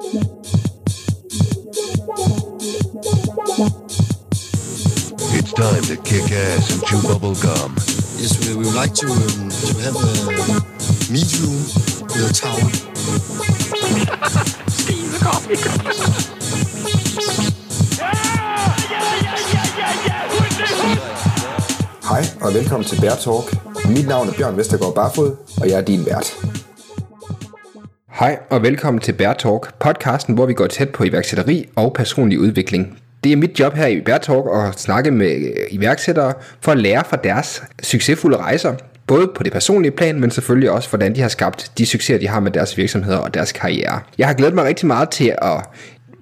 It's time to kick ass and chew bubble gum. Yes, we, we would like to, um, to have a meet you with a tower. Hej og velkommen til Bear Talk. Mit navn er Bjørn Vestergaard Barfod, og jeg er din vært. Hej og velkommen til Bear Talk, podcasten, hvor vi går tæt på iværksætteri og personlig udvikling. Det er mit job her i Bear Talk at snakke med øh, iværksættere for at lære fra deres succesfulde rejser, både på det personlige plan, men selvfølgelig også, hvordan de har skabt de succeser, de har med deres virksomheder og deres karriere. Jeg har glædet mig rigtig meget til at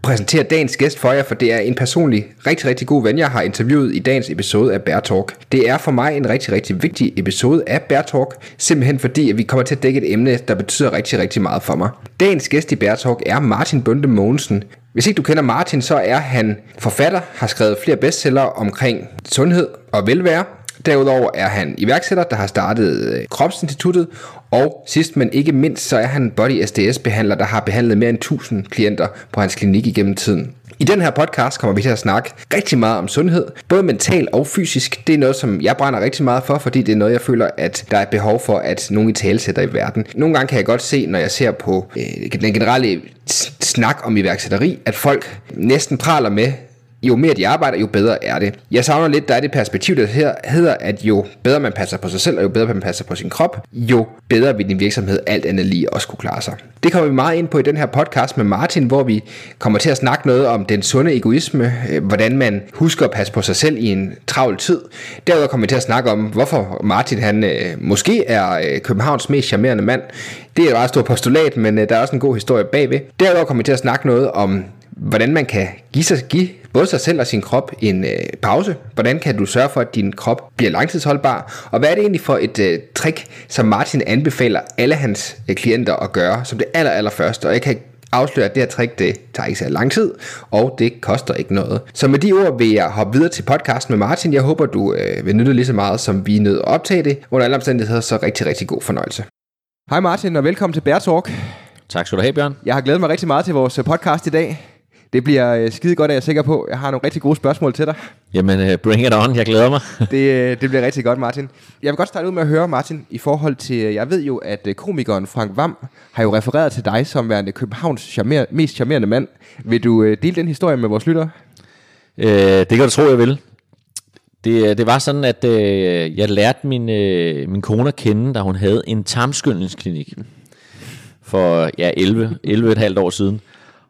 præsentere dagens gæst for jer, for det er en personlig, rigtig, rigtig god ven, jeg har interviewet i dagens episode af Bear Talk. Det er for mig en rigtig, rigtig vigtig episode af Bear Talk, simpelthen fordi, at vi kommer til at dække et emne, der betyder rigtig, rigtig meget for mig. Dagens gæst i Bear Talk er Martin Bunde Mogensen. Hvis ikke du kender Martin, så er han forfatter, har skrevet flere bestseller omkring sundhed og velvære, Derudover er han iværksætter, der har startet øh, Kropsinstituttet, og sidst men ikke mindst, så er han Body SDS behandler, der har behandlet mere end 1000 klienter på hans klinik igennem tiden. I den her podcast kommer vi til at snakke rigtig meget om sundhed, både mental og fysisk. Det er noget, som jeg brænder rigtig meget for, fordi det er noget, jeg føler, at der er behov for, at nogen i tale sætter i verden. Nogle gange kan jeg godt se, når jeg ser på øh, den generelle snak om iværksætteri, at folk næsten praler med, jo mere de arbejder, jo bedre er det. Jeg savner lidt, der er det perspektiv, der her hedder, at jo bedre man passer på sig selv, og jo bedre man passer på sin krop, jo bedre vil din virksomhed alt andet lige også kunne klare sig. Det kommer vi meget ind på i den her podcast med Martin, hvor vi kommer til at snakke noget om den sunde egoisme, øh, hvordan man husker at passe på sig selv i en travl tid. Derudover kommer vi til at snakke om, hvorfor Martin han øh, måske er øh, Københavns mest charmerende mand. Det er et meget stort postulat, men der er også en god historie bagved. Derudover kommer vi til at snakke noget om hvordan man kan give, sig, give både sig selv og sin krop en øh, pause. Hvordan kan du sørge for, at din krop bliver langtidsholdbar? Og hvad er det egentlig for et øh, trick, som Martin anbefaler alle hans øh, klienter at gøre, som det aller, aller første? Og jeg kan afsløre, at det her trick, det tager ikke så lang tid, og det koster ikke noget. Så med de ord vil jeg hoppe videre til podcasten med Martin. Jeg håber, du øh, vil nytte lige så meget, som vi nødt at optage det. Under alle omstændigheder, så rigtig, rigtig god fornøjelse. Hej Martin, og velkommen til Bear Talk. Tak skal du have, Bjørn. Jeg har glædet mig rigtig meget til vores øh, podcast i dag. Det bliver øh, skide godt, er jeg sikker på. Jeg har nogle rigtig gode spørgsmål til dig. Jamen, uh, bring it on. Jeg glæder mig. det, øh, det bliver rigtig godt, Martin. Jeg vil godt starte ud med at høre, Martin, i forhold til... Jeg ved jo, at komikeren Frank Vam har jo refereret til dig som værende Københavns charmer, mest charmerende mand. Vil du dele den historie med vores lyttere? Uh, det kan du tro, jeg vil. Det, det var sådan, at uh, jeg lærte min, uh, min kone at kende, da hun havde en tarmskyldningsklinik for ja, 11, 11 et halvt år siden.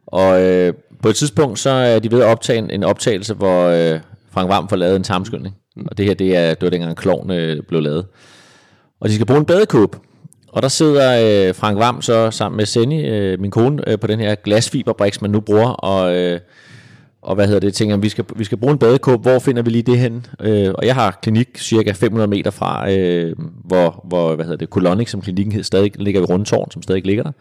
Og øh, på et tidspunkt, så er de ved at optage en, en optagelse, hvor øh, Frank Vam får lavet en tarmskyldning. Mm. Og det her, det, er, det var dengang klovn øh, blev lavet. Og de skal bruge en badekåb. Og der sidder øh, Frank Vam så sammen med Senny, øh, min kone, øh, på den her glasfiberbriks, man nu bruger, og, øh, og hvad hedder det, tænker, vi skal, vi skal bruge en badekåb, hvor finder vi lige det hen? Øh, og jeg har klinik cirka 500 meter fra, øh, hvor, hvor hvad hedder det, Colonic, som klinikken hed, stadig ligger ved Rundtårn, som stadig ligger der.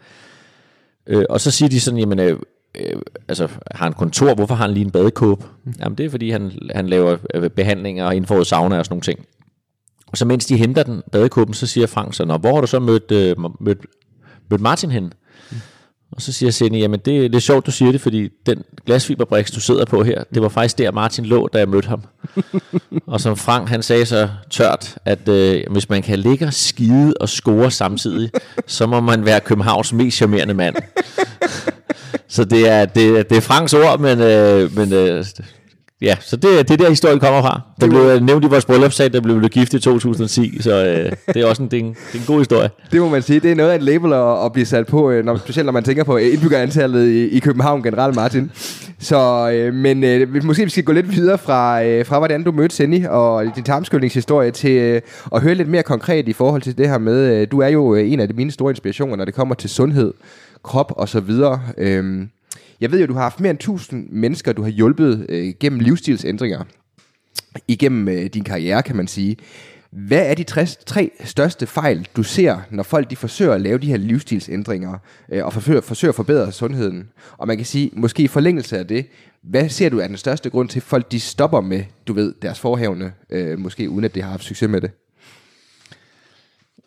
Øh, og så siger de sådan, jamen, øh, øh, altså, har en kontor, hvorfor har han lige en badekåb? Mm. Jamen det er fordi, han, han laver øh, behandlinger inden for sauna og sådan nogle ting. Og så mens de henter den badekåben, så siger Frank så, Nå, hvor har du så mødt, øh, mødt, mødt Martin hen? Mm. Og så siger Senni, jamen det, det er sjovt, du siger det, fordi den glasfiberbriks, du sidder på her, det var faktisk der, Martin lå, da jeg mødte ham. og som Frank, han sagde så tørt, at øh, hvis man kan ligge og skide og score samtidig, så må man være Københavns mest charmerende mand. Så det er, det, det er Franks ord, men, øh, men øh, ja, så det, det er der historien kommer fra. Der blev nævnt i vores bryllupssag, der blev gift i 2010, så øh, det er også en, det er en, det er en god historie. Det må man sige, det er noget af et label at, at blive sat på, øh, når, specielt når man tænker på indbyggerantallet i, i København generelt, Martin. Så, øh, men øh, måske vi skal gå lidt videre fra, øh, fra hvordan du mødte Senny og din tarmskyldningshistorie til øh, at høre lidt mere konkret i forhold til det her med, øh, du er jo øh, en af de mine store inspirationer, når det kommer til sundhed krop og så videre. Øhm, jeg ved jo, du har haft mere end 1000 mennesker, du har hjulpet øh, gennem livsstilsændringer. Igennem øh, din karriere, kan man sige. Hvad er de tre, tre største fejl, du ser, når folk de forsøger at lave de her livsstilsændringer, øh, og forsøger, forsøger at forbedre sundheden? Og man kan sige, måske i forlængelse af det, hvad ser du er den største grund til, at folk de stopper med, du ved, deres forhævne, øh, måske uden at de har haft succes med det?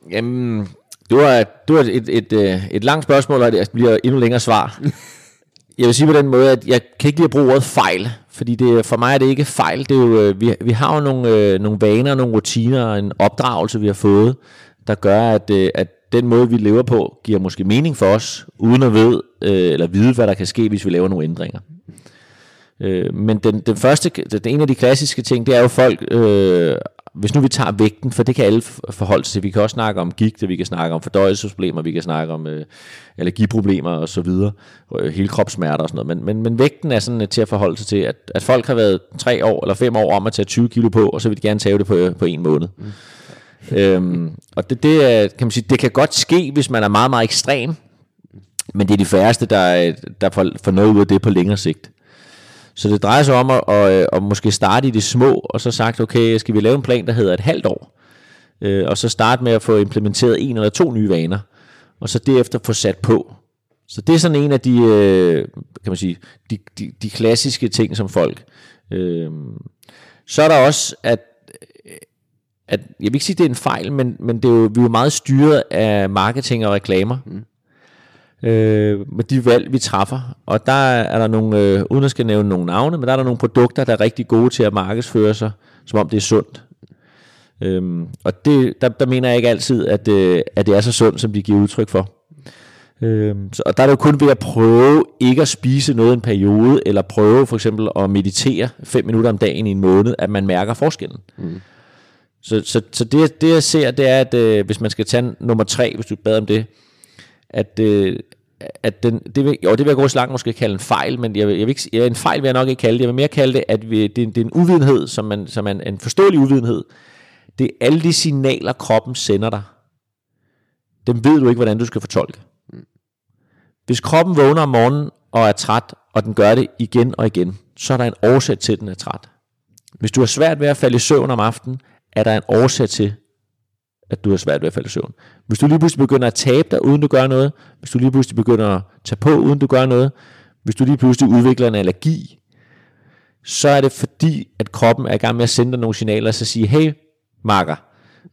Jamen, det var, det var et, et, et, øh, et langt spørgsmål, og det bliver endnu længere svar. jeg vil sige på den måde, at jeg kan ikke lide at bruge ordet fejl, fordi det, for mig er det ikke fejl. Det er jo, øh, vi, vi har jo nogle, øh, nogle vaner, nogle rutiner og en opdragelse, vi har fået, der gør, at, øh, at den måde, vi lever på, giver måske mening for os, uden at vide, øh, eller vide, hvad der kan ske, hvis vi laver nogle ændringer. Øh, men den, den første, den, en af de klassiske ting, det er jo folk, øh, hvis nu vi tager vægten, for det kan alle forholde sig til. Vi kan også snakke om gigt, vi kan snakke om fordøjelsesproblemer, vi kan snakke om øh, allergiproblemer og så videre, øh, hele kropssmerter og sådan noget. Men, men, men vægten er sådan øh, til at forholde sig til, at, at folk har været tre år eller fem år om at tage 20 kilo på, og så vil de gerne tage det på, på en måned. Mm. Øhm, og det, det, er, kan man sige, det kan godt ske, hvis man er meget, meget ekstrem, men det er de færreste, der, der får, får noget ud af det på længere sigt. Så det drejer sig om at, at, øh, at måske starte i det små, og så sagt, okay, skal vi lave en plan, der hedder et halvt år? Øh, og så starte med at få implementeret en eller to nye vaner, og så derefter få sat på. Så det er sådan en af de, øh, kan man sige, de, de, de klassiske ting, som folk. Øh, så er der også, at, at jeg vil ikke sige, at det er en fejl, men, men det er jo, vi er jo meget styret af marketing og reklamer. Mm øh, med de valg, vi træffer. Og der er der nogle, øh, uden at skal nævne nogle navne, men der er der nogle produkter, der er rigtig gode til at markedsføre sig, som om det er sundt. Øhm, og det, der, der mener jeg ikke altid, at, øh, at det er så sundt, som de giver udtryk for. Øhm, så, og der er det jo kun ved at prøve ikke at spise noget en periode, eller prøve for eksempel at meditere 5 minutter om dagen i en måned, at man mærker forskellen. Mm. Så, så, så det, det jeg ser, det er, at øh, hvis man skal tage nummer tre, hvis du bad om det, at, øh, at den, det vil, jo, det vil jeg gå så langt måske kalde en fejl, men jeg, jeg vil ikke, ja, en fejl vil jeg nok ikke kalde det. Jeg vil mere kalde det, at vi, det, det er en uvidenhed, som, man, som er en, en forståelig uvidenhed. Det er alle de signaler, kroppen sender dig. Dem ved du ikke, hvordan du skal fortolke. Hvis kroppen vågner om morgenen og er træt, og den gør det igen og igen, så er der en årsag til, at den er træt. Hvis du har svært ved at falde i søvn om aftenen, er der en årsag til, at du har svært ved at falde i søvn. Hvis du lige pludselig begynder at tabe dig, uden du gør noget, hvis du lige pludselig begynder at tage på, uden du gør noget, hvis du lige pludselig udvikler en allergi, så er det fordi, at kroppen er i gang med at sende dig nogle signaler, og så sige, hey, marker,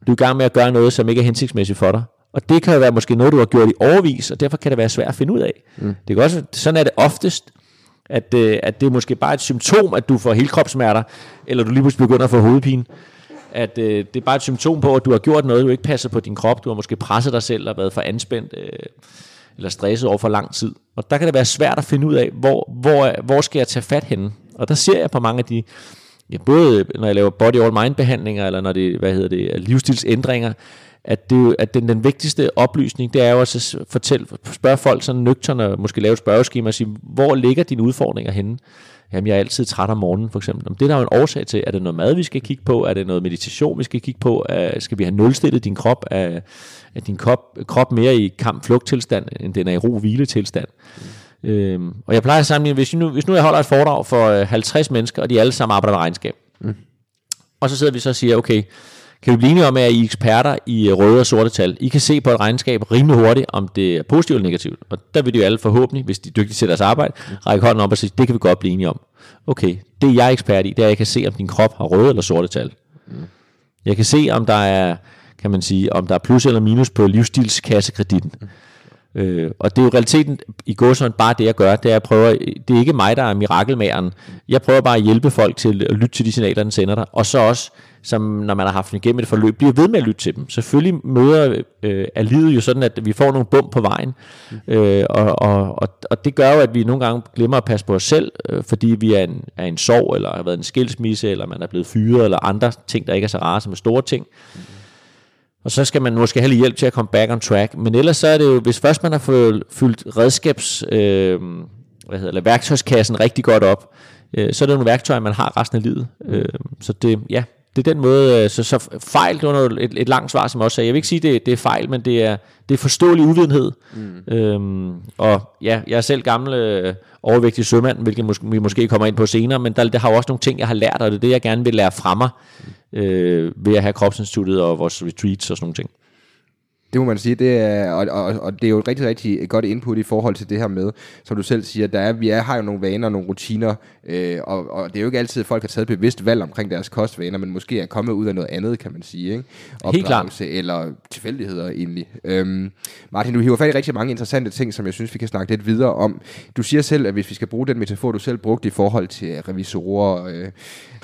du er i gang med at gøre noget, som ikke er hensigtsmæssigt for dig. Og det kan jo være måske noget, du har gjort i overvis, og derfor kan det være svært at finde ud af. Mm. Det kan også, sådan er det oftest, at, øh, at det er måske bare et symptom, at du får helkropssmerter, eller du lige pludselig begynder at få hovedpine at øh, det er bare et symptom på, at du har gjort noget, du ikke passer på din krop. Du har måske presset dig selv og været for anspændt øh, eller stresset over for lang tid. Og der kan det være svært at finde ud af, hvor, hvor, hvor skal jeg tage fat henne. Og der ser jeg på mange af de, ja, både når jeg laver body all mind behandlinger, eller når det, hvad hedder det, livsstilsændringer, at, det, at den, den vigtigste oplysning, det er jo at fortælle, spørge folk sådan nøgterne, og måske lave et spørgeskema og sige, hvor ligger dine udfordringer henne? Jamen, jeg er altid træt om morgenen, for eksempel. Det er der jo en årsag til. Er det noget mad, vi skal kigge på? Er det noget meditation, vi skal kigge på? Er, skal vi have nulstillet din krop? Er, er din krop, krop mere i kamp-flugt-tilstand, end den er i ro-hvile-tilstand? Mm. Øhm, og jeg plejer at sammenligne, hvis nu, hvis nu jeg holder et foredrag for 50 øh, mennesker, og de alle sammen arbejder med regnskab, mm. og så sidder vi så og siger, okay, kan vi blive enige om, at I er eksperter i røde og sorte tal? I kan se på et regnskab rimelig hurtigt, om det er positivt eller negativt. Og der vil de jo alle forhåbentlig, hvis de er dygtige til deres arbejde, række hånden op og sige, det kan vi godt blive enige om. Okay, det jeg er ekspert i, det er, at jeg kan se, om din krop har røde eller sorte tal. Jeg kan se, om der er, kan man sige, om der er plus eller minus på livsstilskassekreditten. Øh, og det er jo realiteten i går bare det, jeg gør, det er, at prøve, det er ikke mig, der er mirakelmageren. Jeg prøver bare at hjælpe folk til at lytte til de signaler, den sender dig, og så også som når man har haft dem igennem et forløb, bliver ved med at lytte til dem. Selvfølgelig møder øh, er livet jo sådan, at vi får nogle bump på vejen, øh, og, og, og, og det gør jo, at vi nogle gange glemmer at passe på os selv, øh, fordi vi er en, er en sorg, eller har været en skilsmisse, eller man er blevet fyret, eller andre ting, der ikke er så rare som er store ting. Og så skal man måske have hjælp til at komme back on track. Men ellers så er det jo, hvis først man har fået fyldt redskabs, øh, hvad hedder det, værktøjskassen rigtig godt op, øh, så er det nogle værktøjer, man har resten af livet. Øh, så det, ja, det er den måde, øh, så, så fejl, det var et, et langt svar, som også sagde. Jeg vil ikke sige, det, det er fejl, men det er, det er forståelig uvidenhed. Mm. Øhm, og ja, jeg er selv gammel øh, overvægtig sømand, hvilket mås- vi måske kommer ind på senere, men der, der har jo også nogle ting, jeg har lært, og det er det, jeg gerne vil lære fra mig, øh, ved at have Kropsinstituttet og vores retreats og sådan nogle ting. Det må man sige, det er, og, og, og det er jo et rigtig, rigtig godt input i forhold til det her med, som du selv siger, der er, vi er, har jo nogle vaner og nogle rutiner, øh, og, og det er jo ikke altid, at folk har taget et bevidst valg omkring deres kostvaner, men måske er kommet ud af noget andet, kan man sige. Ikke? Helt klart. Opdragelse Eller tilfældigheder egentlig. Øhm, Martin, du hiver fat i rigtig mange interessante ting, som jeg synes, vi kan snakke lidt videre om. Du siger selv, at hvis vi skal bruge den metafor, du selv brugte i forhold til revisorer, øh,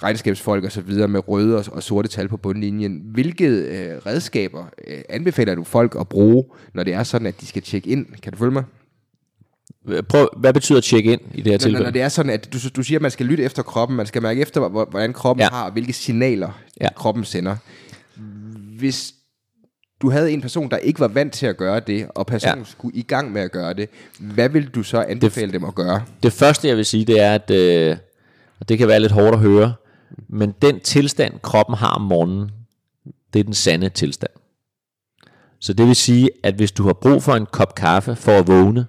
regnskabsfolk osv. med røde og, og sorte tal på bundlinjen, hvilke øh, redskaber øh, anbefaler du folk at bruge, når det er sådan, at de skal tjekke ind? Kan du følge mig? Prøv, hvad betyder check ind i det her Når, tilfælde? når det er sådan, at du, du siger, at man skal lytte efter kroppen, man skal mærke efter, hvor- hvordan kroppen Ja. har, og hvilke signaler Ja. kroppen sender. Hvis du havde en person, der ikke var vant til at gøre det, og personen Ja. skulle i gang med at gøre det, hvad vil du så anbefale dem at gøre? Det første, jeg vil sige, det er, at øh, og det kan være lidt hårdt at høre, men den tilstand, kroppen har om morgenen, det er den sande tilstand. Så det vil sige, at hvis du har brug for en kop kaffe for at vågne,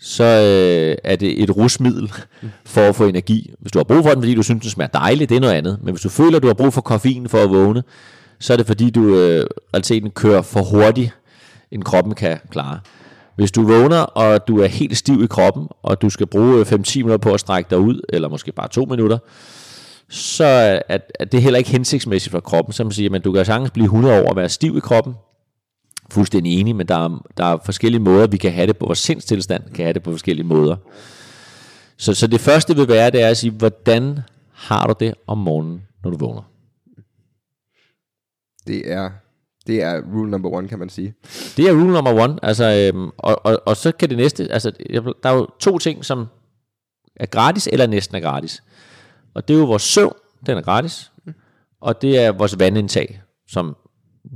så øh, er det et rusmiddel for at få energi. Hvis du har brug for den, fordi du synes, den smager dejligt, det er noget andet. Men hvis du føler, at du har brug for koffein for at vågne, så er det fordi, du øh, realiteten kører for hurtigt, end kroppen kan klare. Hvis du vågner, og du er helt stiv i kroppen, og du skal bruge øh, 5-10 minutter på at strække dig ud, eller måske bare 2 minutter, så er, er det heller ikke hensigtsmæssigt for kroppen. Så man siger, at du kan sagtens blive 100 år og være stiv i kroppen, fuldstændig enig, men der er, der er forskellige måder, vi kan have det på. Vores sindstilstand kan have det på forskellige måder. Så, så det første vil være, det er at sige, hvordan har du det om morgenen, når du vågner? Det er, det er rule number one, kan man sige. Det er rule number one. Altså, øhm, og, og, og så kan det næste, altså, der er jo to ting, som er gratis eller næsten er gratis. Og det er jo vores søvn, den er gratis. Og det er vores vandindtag, som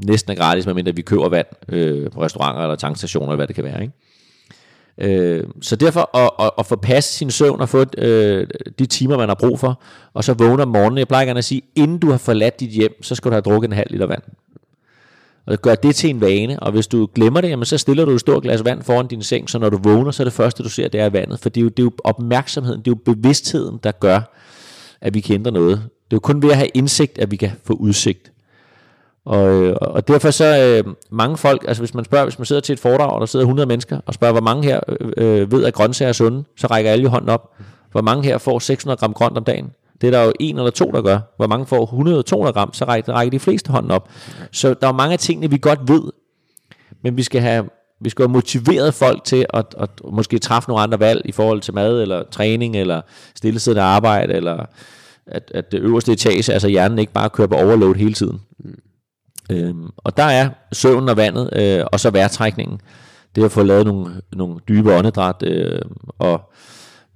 næsten er gratis, medmindre vi køber vand øh, på restauranter eller tankstationer, eller hvad det kan være. Ikke? Øh, så derfor at, at, at få passet sin søvn og få øh, de timer, man har brug for, og så vågne om morgenen. Jeg plejer gerne at sige, inden du har forladt dit hjem, så skal du have drukket en halv liter vand. Og gør det til en vane, og hvis du glemmer det, jamen, så stiller du et stort glas vand foran din seng, så når du vågner, så er det første, du ser, det er vandet. For det er jo, det er jo opmærksomheden, det er jo bevidstheden, der gør, at vi kan ændre noget. Det er jo kun ved at have indsigt, at vi kan få udsigt. Øh, og, og derfor så øh, mange folk, altså hvis man spørger, hvis man sidder til et foredrag, og der sidder 100 mennesker, og spørger, hvor mange her øh, øh, ved, at grøntsager er sunde, så rækker alle jo hånden op. Hvor mange her får 600 gram grønt om dagen? Det er der jo en eller to, der gør. Hvor mange får 100-200 gram, så rækker, rækker de fleste hånden op. Så der er mange af tingene, vi godt ved, men vi skal have, vi skal have motiveret folk til at, at måske træffe nogle andre valg i forhold til mad, eller træning, eller stillesiddende arbejde, eller at, at det øverste etage, altså hjernen ikke bare kører på overload hele tiden. Øhm, og der er søvnen og vandet, øh, og så vejrtrækningen. Det at få lavet nogle, nogle dybe åndedræt, øh, og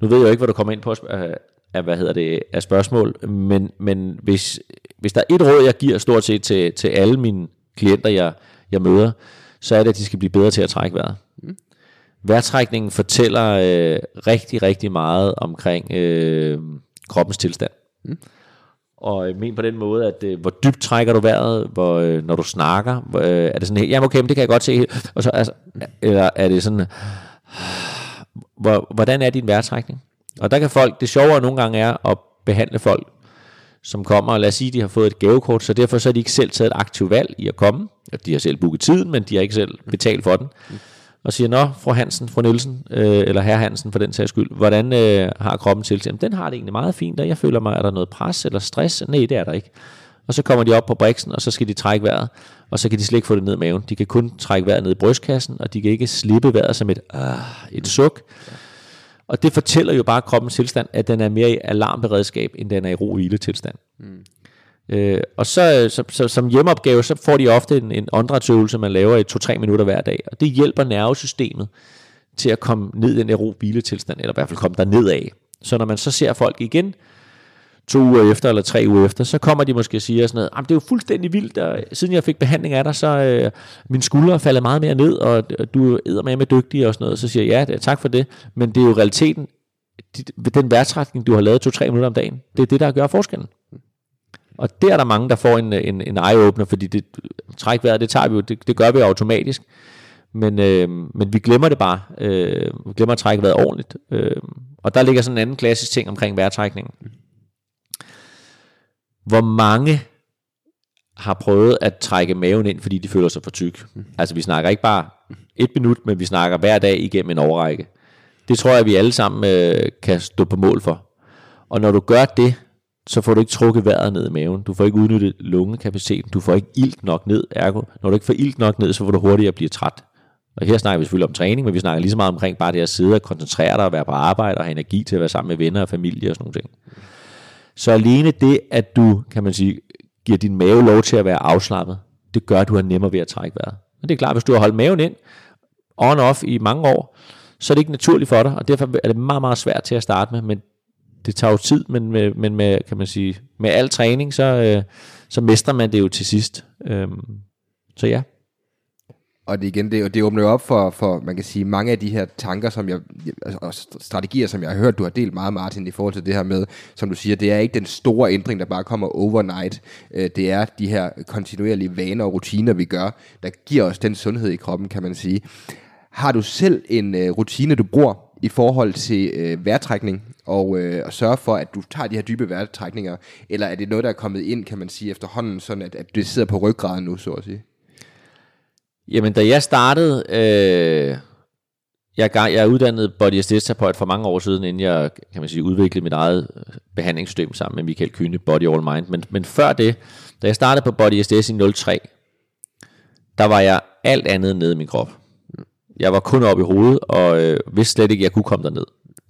nu ved jeg jo ikke, hvad du kommer ind på af, af hvad hedder det, af spørgsmål, men, men hvis, hvis der er et råd, jeg giver stort set til, til alle mine klienter, jeg, jeg møder, så er det, at de skal blive bedre til at trække vejret. Vejrtrækningen fortæller øh, rigtig, rigtig meget omkring øh, kroppens tilstand. Og øh, men på den måde, at øh, hvor dybt trækker du vejret, hvor, øh, når du snakker, hvor, øh, er det sådan ja, jamen okay, men det kan jeg godt se, og så, altså, eller er det sådan, hvor, hvordan er din vejrtrækning? Og der kan folk, det sjovere nogle gange er at behandle folk, som kommer, og lad os sige, de har fået et gavekort, så derfor så har de ikke selv taget et aktivt valg i at komme. De har selv booket tiden, men de har ikke selv betalt for den. Og siger, nå, fru Hansen, fru Nielsen, øh, eller herr Hansen for den sags skyld, hvordan øh, har kroppen til? Jamen, den har det egentlig meget fint, og jeg føler mig, er der noget pres eller stress? Nej, det er der ikke. Og så kommer de op på briksen, og så skal de trække vejret, og så kan de slet ikke få det ned i maven. De kan kun trække vejret ned i brystkassen, og de kan ikke slippe vejret som et, øh, et suk. Og det fortæller jo bare kroppens tilstand, at den er mere i alarmberedskab, end den er i ro og hvile tilstand. Mm. Øh, og så, øh, så, så, som hjemmeopgave, så får de ofte en, en åndedrætsøvelse, man laver i 2-3 minutter hver dag. Og det hjælper nervesystemet til at komme ned i den ro tilstand, eller i hvert fald komme der ned af. Så når man så ser folk igen, to uger efter eller tre uger efter, så kommer de måske og siger sådan noget, det er jo fuldstændig vildt, og siden jeg fik behandling af dig, så øh, min skuldre faldet meget mere ned, og og du er med med dygtig og sådan noget. Så siger jeg, ja, tak for det, men det er jo realiteten, dit- den værtrækning, du har lavet to-tre minutter om dagen, det er det, der gør forskellen. Og der er der mange, der får en, en, en eye-opener, fordi det, træk vejret, det tager vi jo, det, det gør vi jo automatisk. Men, øh, men vi glemmer det bare. Øh, vi glemmer at trække vejret ordentligt. Øh, og der ligger sådan en anden klassisk ting omkring vejrtrækningen. Hvor mange har prøvet at trække maven ind, fordi de føler sig for tyk. Altså vi snakker ikke bare et minut, men vi snakker hver dag igennem en overrække. Det tror jeg, vi alle sammen øh, kan stå på mål for. Og når du gør det, så får du ikke trukket vejret ned i maven. Du får ikke udnyttet lungekapaciteten. Du får ikke ilt nok ned. Ergo, når du ikke får ilt nok ned, så får du hurtigere blive træt. Og her snakker vi selvfølgelig om træning, men vi snakker lige så meget omkring bare det at sidde og koncentrere dig og være på arbejde og have energi til at være sammen med venner og familie og sådan nogle ting. Så alene det, at du, kan man sige, giver din mave lov til at være afslappet, det gør, at du har nemmere ved at trække vejret. Og det er klart, hvis du har holdt maven ind, on-off i mange år, så er det ikke naturligt for dig, og derfor er det meget, meget svært til at starte med, men det tager jo tid, men med, men med, kan man sige, med al træning, så, øh, så mestrer man det jo til sidst. Øhm, så ja. Og det igen, det, det åbner jo op for, for, man kan sige, mange af de her tanker, som jeg, altså, og strategier, som jeg har hørt, du har delt meget, Martin, i forhold til det her med, som du siger, det er ikke den store ændring, der bare kommer overnight. Øh, det er de her kontinuerlige vaner og rutiner, vi gør, der giver os den sundhed i kroppen, kan man sige. Har du selv en øh, rutine, du bruger i forhold til øh, vejrtrækning, og, øh, og sørge for, at du tager de her dybe vejrtrækninger, eller er det noget, der er kommet ind, kan man sige, efterhånden, sådan at, at det sidder på ryggraden nu, så at sige? Jamen, da jeg startede, øh, jeg, jeg er uddannet body terapeut for mange år siden, inden jeg kan man sige, udviklede mit eget behandlingssystem sammen med Michael Kyne, Body All Mind. Men, men før det, da jeg startede på Body SDS i 03, der var jeg alt andet nede i min krop. Jeg var kun oppe i hovedet, og øh, vidste slet ikke, at jeg kunne komme derned.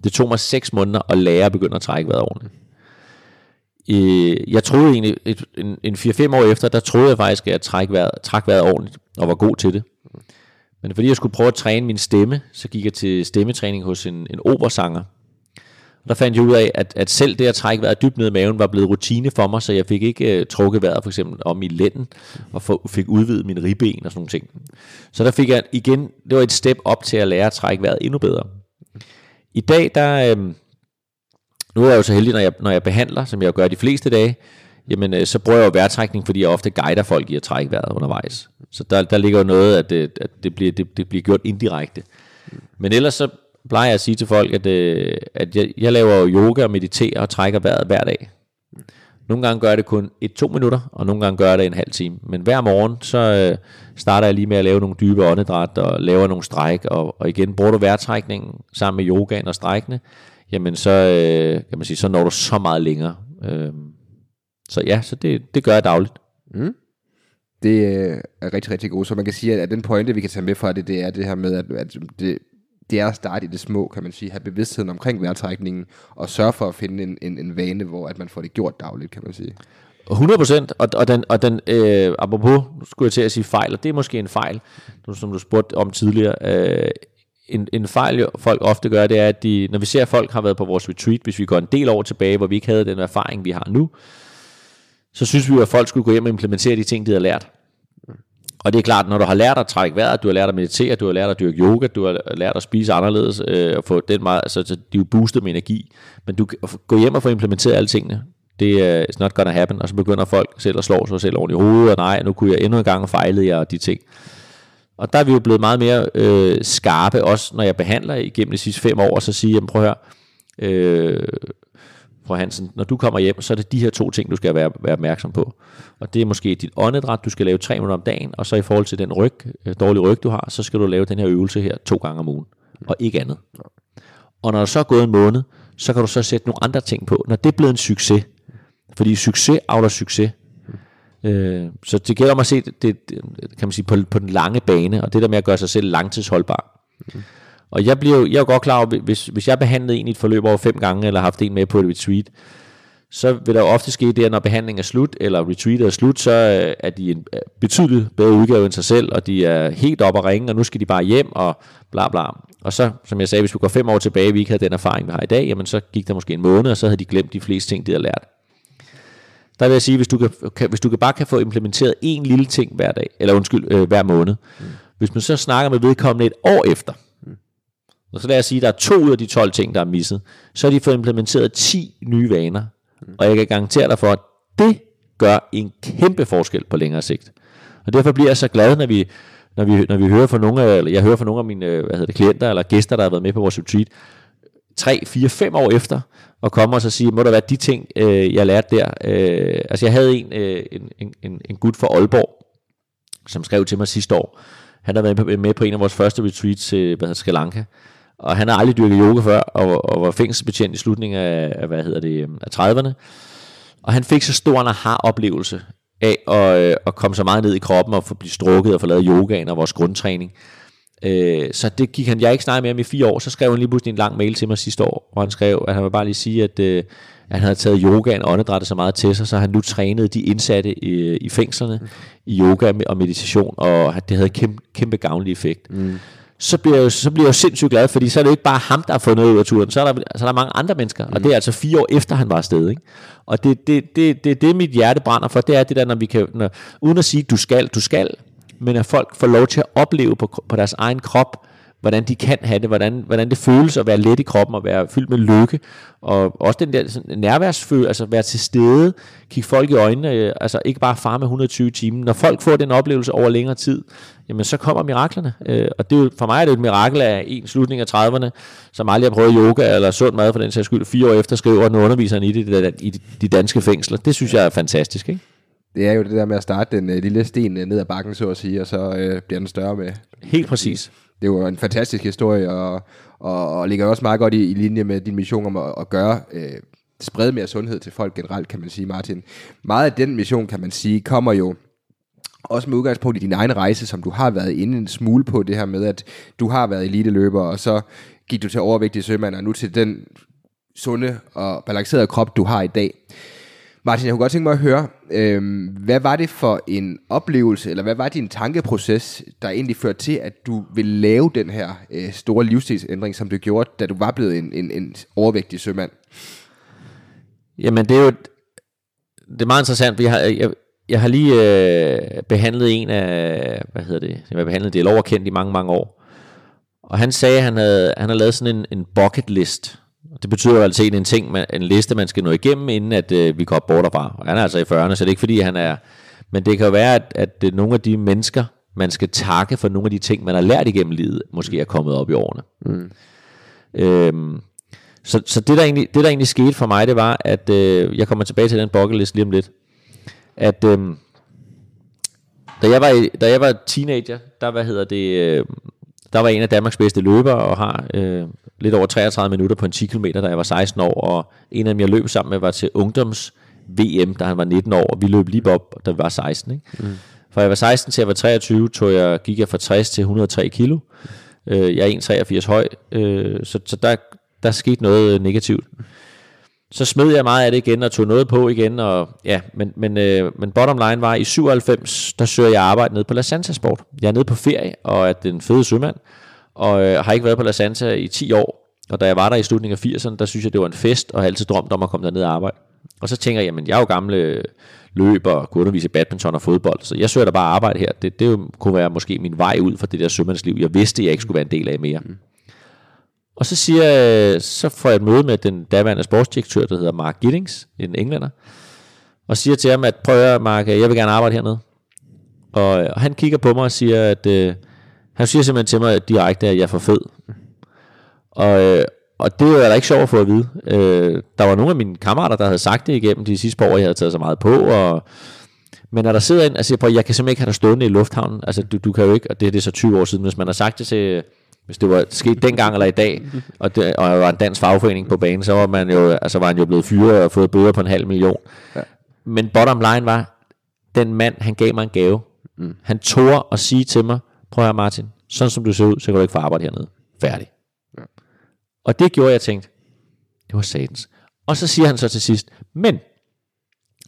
Det tog mig 6 måneder at lære at begynde at trække vejret ordentligt. jeg troede egentlig, et, en, en 4-5 år efter, der troede jeg faktisk, at jeg træk vejret, træk vejret ordentligt, og var god til det. Men fordi jeg skulle prøve at træne min stemme, så gik jeg til stemmetræning hos en, en operasanger. Og der fandt jeg ud af, at, at selv det at trække vejret dybt ned i maven var blevet rutine for mig, så jeg fik ikke uh, trukket vejret for eksempel om i lænden, og for, fik udvidet min ribben og sådan nogle ting. Så der fik jeg igen, det var et step op til at lære at trække vejret endnu bedre. I dag, der, øh, nu er jeg jo så heldig, når jeg, når jeg behandler, som jeg gør de fleste dage, jamen øh, så bruger jeg jo vejrtrækning, fordi jeg ofte guider folk i at trække vejret undervejs. Så der, der ligger jo noget, at, det, at det, bliver, det, det bliver gjort indirekte. Men ellers så plejer jeg at sige til folk, at, øh, at jeg, jeg laver jo yoga og mediterer og trækker vejret hver dag. Nogle gange gør jeg det kun et to minutter, og nogle gange gør jeg det en halv time. Men hver morgen, så øh, starter jeg lige med at lave nogle dybe åndedræt og laver nogle stræk, og, og igen bruger du vejrtrækningen sammen med yogaen og strækkene, jamen så, øh, kan man sige, så når du så meget længere. Øh, så ja, så det, det gør jeg dagligt. Mm. Det øh, er rigtig, rigtig godt. Så man kan sige, at den pointe, vi kan tage med fra det, det er det her med, at, at det, det er at starte i det små, kan man sige, have bevidstheden omkring vejrtrækningen, og sørge for at finde en, en, en vane, hvor at man får det gjort dagligt, kan man sige. 100 procent, og, og den, og den øh, apropos, nu skulle jeg til at sige fejl, og det er måske en fejl, som du spurgte om tidligere, øh, en, en fejl, folk ofte gør, det er, at de, når vi ser, at folk har været på vores retreat, hvis vi går en del år tilbage, hvor vi ikke havde den erfaring, vi har nu, så synes vi jo, at folk skulle gå hjem og implementere de ting, de havde lært. Og det er klart, når du har lært at trække vejret, du har lært at meditere, du har lært at dyrke yoga, du har lært at spise anderledes, øh, og få den meget, altså, så de er jo boostet med energi. Men du gå hjem og få implementeret alle tingene. Det øh, er uh, not gonna happen, og så begynder folk selv at slå sig selv oven i hovedet, og nej, nu kunne jeg endnu en gang fejle jer og de ting. Og der er vi jo blevet meget mere øh, skarpe, også når jeg behandler igennem de sidste fem år, så siger jeg, prøv at høre, øh, fru Hansen, når du kommer hjem, så er det de her to ting, du skal være, være opmærksom på. Og det er måske dit åndedræt, du skal lave tre minutter om dagen, og så i forhold til den ryg, øh, dårlige ryg, du har, så skal du lave den her øvelse her to gange om ugen, og ikke andet. Og når der så er gået en måned, så kan du så sætte nogle andre ting på, når det er blevet en succes. Fordi succes afler succes. Øh, så det gælder om at se det, det, kan man sige, på, på den lange bane, og det der med at gøre sig selv langtidsholdbar. Mm. Og jeg bliver jo, jeg er jo godt klar over, hvis, hvis jeg behandlede en i et forløb over fem gange, eller haft en med på et retreat, så vil der jo ofte ske det, at når behandlingen er slut, eller retreatet er slut, så øh, er de en øh, betydeligt bedre udgave end sig selv, og de er helt op at ringe, og nu skal de bare hjem, og bla bla. Og så, som jeg sagde, hvis vi går fem år tilbage, vi ikke havde den erfaring, vi har i dag, jamen så gik der måske en måned, og så havde de glemt de fleste ting, de havde lært. Der vil jeg sige, hvis du, kan, hvis du kan bare kan få implementeret en lille ting hver dag, eller undskyld, øh, hver måned, mm. hvis man så snakker med vedkommende et år efter, og så lad os sige, at der er to ud af de 12 ting, der er misset. Så har de fået implementeret 10 nye vaner. Mm. Og jeg kan garantere dig for, at det gør en kæmpe forskel på længere sigt. Og derfor bliver jeg så glad, når vi, når vi, når vi hører fra nogle af, eller jeg hører fra nogle af mine hvad hedder det, klienter eller gæster, der har været med på vores retreat, 3, 4, 5 år efter, og komme og så sige, må der være de ting, øh, jeg lærte der. Øh, altså jeg havde en, øh, en, en, en, en gut fra Aalborg, som skrev til mig sidste år. Han har været med på, en af vores første retreats til hvad hedder, Sri Lanka. Og han har aldrig dyrket yoga før, og, og var fængselsbetjent i slutningen af, af, hvad hedder det, af 30'erne. Og han fik så stor en aha-oplevelse af at, øh, at komme så meget ned i kroppen og få blive strukket og få lavet yogaen og vores grundtræning. Øh, så det gik han, jeg ikke snakket med ham i fire år, så skrev han lige pludselig en lang mail til mig sidste år, hvor han skrev, at han vil bare lige sige, at, øh, at han havde taget yogaen og åndedrættet så meget til sig, så han nu trænede de indsatte i, i fængslerne i yoga og meditation, og at det havde kæmpe, kæmpe gavnlig effekt. Mm så bliver, jeg jo, så bliver jeg jo sindssygt glad, fordi så er det jo ikke bare ham, der har fundet ud af turen, så er der, så er der mange andre mennesker, mm. og det er altså fire år efter, han var afsted. Ikke? Og det, det, det, det, det, mit hjerte brænder for, det er det der, når vi kan, når, uden at sige, du skal, du skal, men at folk får lov til at opleve på, på deres egen krop, hvordan de kan have det, hvordan, hvordan det føles at være let i kroppen og være fyldt med lykke, og også den der sådan, nærværsfølelse, altså være til stede, kigge folk i øjnene, øh, altså ikke bare far med 120 timer. Når folk får den oplevelse over længere tid, jamen så kommer miraklerne. Øh, og det er jo, for mig er det et mirakel af en slutning af 30'erne, som aldrig har prøvet yoga eller sund mad for den sags skyld, fire år efter skriver den underviseren i det, i de danske fængsler. Det synes jeg er fantastisk, ikke? Det er jo det der med at starte den øh, lille sten øh, ned ad bakken, så at sige, og så øh, bliver den større med. Helt præcis. Det er jo en fantastisk historie, og, og, og ligger også meget godt i, i linje med din mission om at, at gøre, øh, sprede mere sundhed til folk generelt, kan man sige, Martin. Meget af den mission, kan man sige, kommer jo også med udgangspunkt i din egen rejse, som du har været inde en smule på det her med, at du har været eliteløber, og så gik du til overvægtige sømand, og nu til den sunde og balancerede krop, du har i dag. Martin, jeg kunne godt tænke mig at høre, øh, hvad var det for en oplevelse, eller hvad var din tankeproces, der egentlig førte til, at du ville lave den her øh, store livsstilsændring, som du gjorde, da du var blevet en, en, en overvægtig sømand? Jamen, det er jo det er meget interessant. Vi har, jeg, jeg har lige øh, behandlet en af, hvad hedder det, jeg har behandlet det overkendt i mange, mange år. Og han sagde, at han havde, han havde lavet sådan en, en bucket list. Det betyder jo altså en ting, man, en liste, man skal nå igennem, inden at øh, vi går bort derfra. Og han er altså i 40'erne, så det er ikke fordi, han er... Men det kan jo være, at, at øh, nogle af de mennesker, man skal takke for nogle af de ting, man har lært igennem livet, måske er kommet op i årene. Mm. Øhm, så så det, der egentlig, det, der egentlig skete for mig, det var, at øh, jeg kommer tilbage til den bucket list lige om lidt at øhm, da, jeg var, da jeg var teenager, der, hvad hedder det, øh, der var en af Danmarks bedste løbere, og har øh, lidt over 33 minutter på en 10 km, da jeg var 16 år, og en af dem, jeg løb sammen med, var til ungdoms VM, da han var 19 år, og vi løb lige op, da vi var 16. Ikke? Mm. Fra jeg var 16 til jeg var 23, tog jeg, gik jeg fra 60 til 103 kilo. Øh, jeg er 1,83 høj, øh, så, så der, der skete noget negativt så smed jeg meget af det igen og tog noget på igen. Og, ja, men, men, øh, men bottom line var, i 97, der søger jeg arbejde ned på La Santa Sport. Jeg er nede på ferie og er den fede sømand, og øh, har ikke været på La Santa i 10 år. Og da jeg var der i slutningen af 80'erne, der synes jeg, det var en fest, og har altid drømt om at komme derned og arbejde. Og så tænker jeg, jamen jeg er jo gamle løber og kunne undervise badminton og fodbold, så jeg søger da bare arbejde her. Det, det kunne være måske min vej ud fra det der sømandsliv, jeg vidste, jeg ikke skulle være en del af mere. Mm. Og så siger jeg, så får jeg et møde med den daværende sportsdirektør, der hedder Mark Giddings, en englænder, og siger til ham, at prøv at Mark, jeg vil gerne arbejde hernede. Og, og han kigger på mig og siger, at øh, han siger simpelthen til mig direkte, at jeg er for fed. Og, øh, og det var da ikke sjovt at få at vide. Øh, der var nogle af mine kammerater, der havde sagt det igennem de sidste par år, jeg havde taget så meget på, og men når der sidder en, altså jeg, jeg kan simpelthen ikke have dig stående i lufthavnen, altså du, du kan jo ikke, og det, det er så 20 år siden, hvis man har sagt det til, hvis det var sket dengang eller i dag, og, det, og der var en dansk fagforening på banen, så var man jo, altså var han jo blevet fyret og fået bøder på en halv million. Ja. Men bottom line var, den mand, han gav mig en gave. Mm. Han tog at sige til mig, prøv at Martin, sådan som du ser ud, så kan du ikke få arbejde hernede. Færdig. Ja. Og det gjorde jeg tænkt, det var satans. Og så siger han så til sidst, men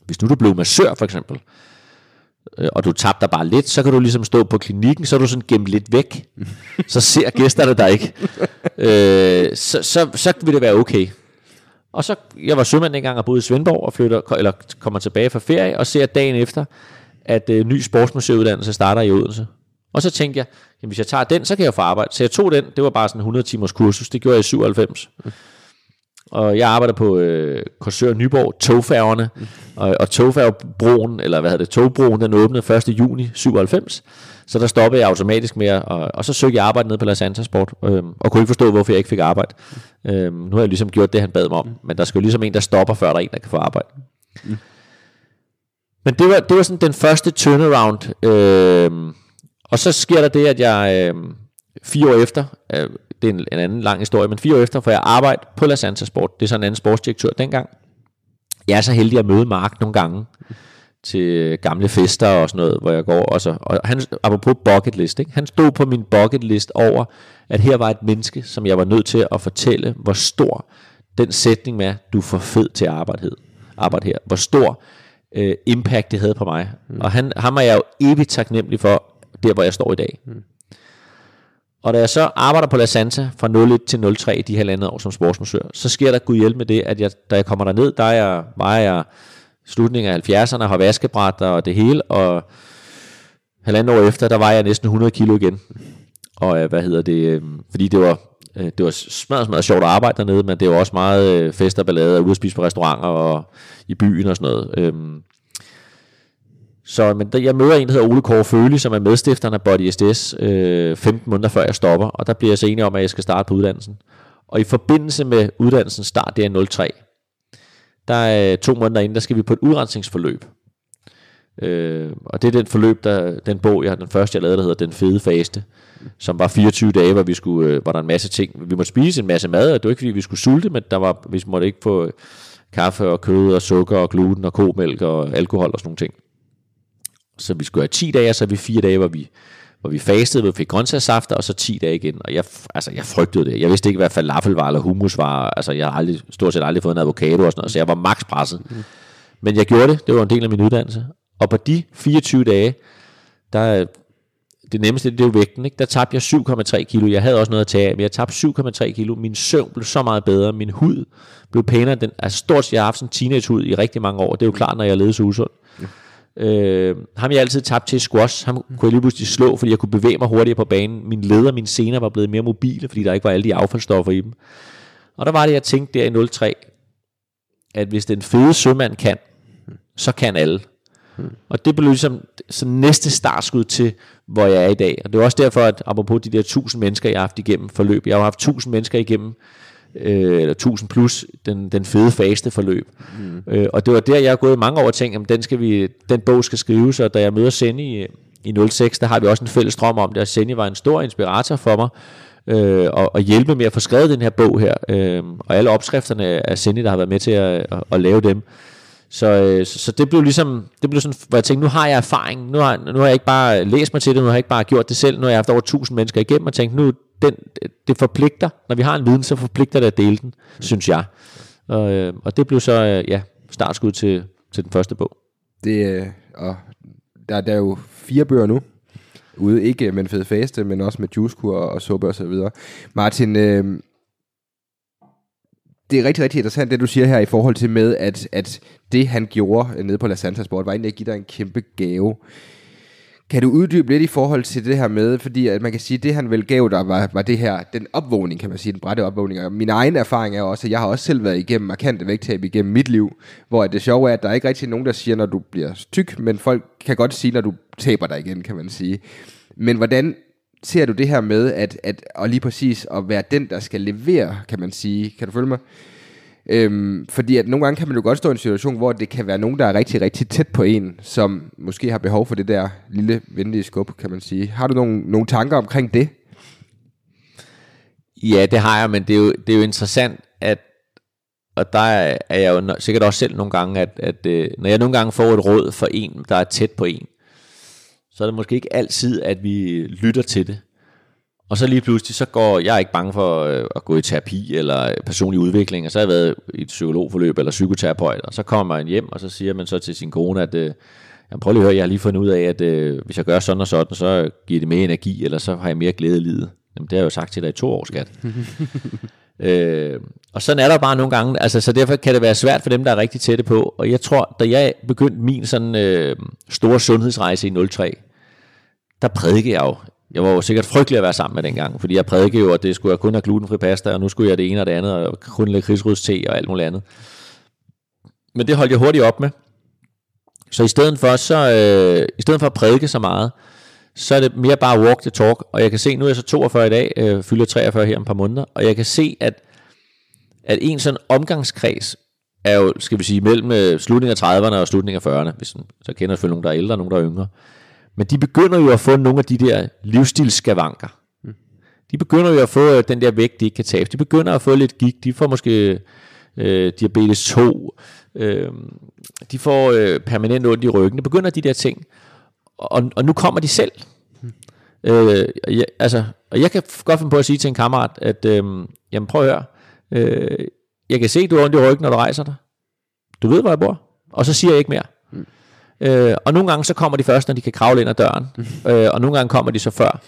hvis nu du blev massør for eksempel, Øh, og du tabte dig bare lidt, så kan du ligesom stå på klinikken, så er du sådan gemt lidt væk, så ser gæsterne dig ikke. Øh, så, så, så vil det være okay. Og så, jeg var sømand dengang og boede i Svendborg, og flytter, eller kommer tilbage fra ferie, og ser dagen efter, at øh, ny sportsmuseuddannelse starter i Odense. Og så tænkte jeg, jamen hvis jeg tager den, så kan jeg få arbejde. Så jeg tog den, det var bare sådan en 100 timers kursus, det gjorde jeg i 97 og jeg arbejder på øh, Korsør Nyborg, togfærgerne og, og togfærgebroen, eller hvad hedder det, togbroen, den åbnede 1. juni 97. Så der stoppede jeg automatisk med og, og så søgte jeg arbejde nede på La Santa Sport, øh, og kunne ikke forstå, hvorfor jeg ikke fik arbejde. Øh, nu har jeg ligesom gjort det, han bad mig om, men der skal jo ligesom en, der stopper, før der er en, der kan få arbejde. Men det var, det var sådan den første turnaround. Øh, og så sker der det, at jeg øh, fire år efter, øh, det er en, en anden lang historie, men fire år efter får jeg arbejde på La Santa Sport. Det er sådan en anden sportsdirektør dengang. Jeg er så heldig at møde Mark nogle gange til gamle fester og sådan noget, hvor jeg går. Og, så, og han, apropos bucket list, ikke? han stod på min bucket list over, at her var et menneske, som jeg var nødt til at fortælle, hvor stor den sætning med, du er for fed til at arbejde, hed, arbejde her, hvor stor øh, impact det havde på mig. Mm. Og han, ham er jeg jo evigt taknemmelig for, der hvor jeg står i dag. Mm. Og da jeg så arbejder på La Santa fra 01 til 03 de halvandet år som sportsmassør, så sker der gud hjælp med det, at jeg, da jeg kommer derned, der er jeg, vejer jeg slutningen af 70'erne, har vaskebræt og det hele, og halvandet år efter, der var jeg næsten 100 kilo igen. Og øh, hvad hedder det, øh, fordi det var, øh, det var smadret, smadret sjovt at arbejde dernede, men det var også meget fest og ballade, ude at spise på restauranter og i byen og sådan noget. Øhm, så men der, jeg møder en, der hedder Ole Kåre Føli, som er medstifteren af Body SDS, øh, 15 måneder før jeg stopper, og der bliver jeg så enig om, at jeg skal starte på uddannelsen. Og i forbindelse med uddannelsen start, det er 03, der er øh, to måneder inden, der skal vi på et udrensningsforløb. Øh, og det er den forløb, der, den bog, jeg, den første jeg lavede, der hedder Den Fede Faste, som var 24 dage, hvor, vi skulle, øh, hvor der en masse ting. Vi måtte spise en masse mad, og det var ikke fordi, vi skulle sulte, men der var, vi måtte ikke få kaffe og kød og sukker og gluten og komælk og alkohol og sådan nogle ting. Så vi skulle have 10 dage, og så vi 4 dage, hvor vi, hvor vi fastede, hvor vi fik grøntsagssafter, og så 10 dage igen. Og jeg, altså, jeg frygtede det. Jeg vidste ikke, hvad falafel var, eller hummus var. Altså, jeg har aldrig, stort set aldrig fået en avocado og sådan noget, så jeg var max presset. Mm. Men jeg gjorde det. Det var en del af min uddannelse. Og på de 24 dage, der det nemmeste, det er jo vægten, ikke? der tabte jeg 7,3 kilo. Jeg havde også noget at tage af, men jeg tabte 7,3 kilo. Min søvn blev så meget bedre. Min hud blev pænere. Den, altså stort set, jeg har haft sådan en teenagehud i rigtig mange år. Det er jo klart, når jeg levede så usund. Øh, ham jeg altid tabt til squash, ham kunne jeg lige pludselig slå, fordi jeg kunne bevæge mig hurtigere på banen. Min leder og mine sener var blevet mere mobile, fordi der ikke var alle de affaldsstoffer i dem. Og der var det, jeg tænkte der i 03, at hvis den fede sømand kan, så kan alle. Og det blev ligesom så næste startskud til, hvor jeg er i dag. Og det er også derfor, at apropos de der tusind mennesker, jeg har haft igennem forløb. Jeg har haft tusind mennesker igennem øh, eller 1000 plus, den, den fede faste forløb. Mm. Øh, og det var der, jeg har gået mange år og tænkt, at den, skal vi, den bog skal skrives, og da jeg møder Senni i, i 06, der har vi også en fælles drøm om det, og Senni var en stor inspirator for mig, øh, og, og hjælpe med at få skrevet den her bog her, øh, og alle opskrifterne af Senni, der har været med til at, at, at lave dem. Så, øh, så, så det blev ligesom, det blev sådan, hvor jeg tænkte, nu har jeg erfaring, nu har, nu har jeg ikke bare læst mig til det, nu har jeg ikke bare gjort det selv, nu har jeg haft over 1000 mennesker igennem, og tænkt, nu, den, det forpligter, når vi har en viden, så forpligter det at dele den, synes jeg. Og, øh, og det blev så, øh, ja, startskud til, til den første bog. Det, øh, og der, der er jo fire bøger nu, ude, ikke med en fed faste, men også med juicekur og, og suppe og så videre. Martin, øh, det er rigtig, rigtig interessant, det du siger her i forhold til med, at, at det han gjorde øh, nede på La Santa Sport, var egentlig at give dig en kæmpe gave. Kan du uddybe lidt i forhold til det her med, fordi at man kan sige, at det han vel gav dig, var, var det her, den opvågning, kan man sige, den brætte opvågning. Og min egen erfaring er også, at jeg har også selv været igennem markante vægttab igennem mit liv, hvor det sjove er, at der er ikke rigtig nogen, der siger, når du bliver tyk, men folk kan godt sige, når du taber dig igen, kan man sige. Men hvordan ser du det her med, at, at og lige præcis at være den, der skal levere, kan man sige, kan du følge mig? Øhm, fordi at nogle gange kan man jo godt stå i en situation, hvor det kan være nogen, der er rigtig, rigtig tæt på en, som måske har behov for det der lille venlige skub, kan man sige. Har du nogle, nogle tanker omkring det? Ja, det har jeg, men det er jo, det er jo interessant, at og der er jeg jo sikkert også selv nogle gange, at, at øh, når jeg nogle gange får et råd for en, der er tæt på en, så er det måske ikke altid, at vi lytter til det. Og så lige pludselig, så går jeg er ikke bange for øh, at gå i terapi eller personlig udvikling, og så har jeg været i et psykologforløb eller psykoterapeut, og så kommer man hjem, og så siger man så til sin kone, at øh, jeg prøv lige at høre, jeg har lige fundet ud af, at øh, hvis jeg gør sådan og sådan, så giver det mere energi, eller så har jeg mere glæde i livet. Jamen, det har jeg jo sagt til dig i to år, skat. øh, og sådan er der bare nogle gange, altså, så derfor kan det være svært for dem, der er rigtig tætte på. Og jeg tror, da jeg begyndte min sådan øh, store sundhedsrejse i 03, der prædikede jeg jo jeg var jo sikkert frygtelig at være sammen med dengang, fordi jeg prædikede jo, at det skulle jeg kun have glutenfri pasta, og nu skulle jeg det ene og det andet, og kun lidt krigsrydste og alt muligt andet. Men det holdt jeg hurtigt op med. Så i stedet for, så, øh, i stedet for at prædike så meget, så er det mere bare walk the talk. Og jeg kan se, nu er jeg så 42 i dag, øh, fylder 43 her om et par måneder, og jeg kan se, at, at en sådan omgangskreds er jo, skal vi sige, mellem øh, slutningen af 30'erne og slutningen af 40'erne, hvis, så kender jeg selvfølgelig nogen, der er ældre og nogen, der er yngre. Men de begynder jo at få nogle af de der livsstilsskavanker. De begynder jo at få øh, den der vægt, de ikke kan tabe. De begynder at få lidt gik. De får måske øh, diabetes 2. Øh, de får øh, permanent ondt i ryggen. Det begynder de der ting. Og, og nu kommer de selv. Øh, jeg, altså, og jeg kan godt finde på at sige til en kammerat, at øh, jamen prøv at høre, øh, jeg kan se, du har ondt i ryggen, når du rejser dig. Du ved, hvor jeg bor. Og så siger jeg ikke mere. Øh, og nogle gange så kommer de først, når de kan kravle ind ad døren. Mm. Øh, og nogle gange kommer de så før.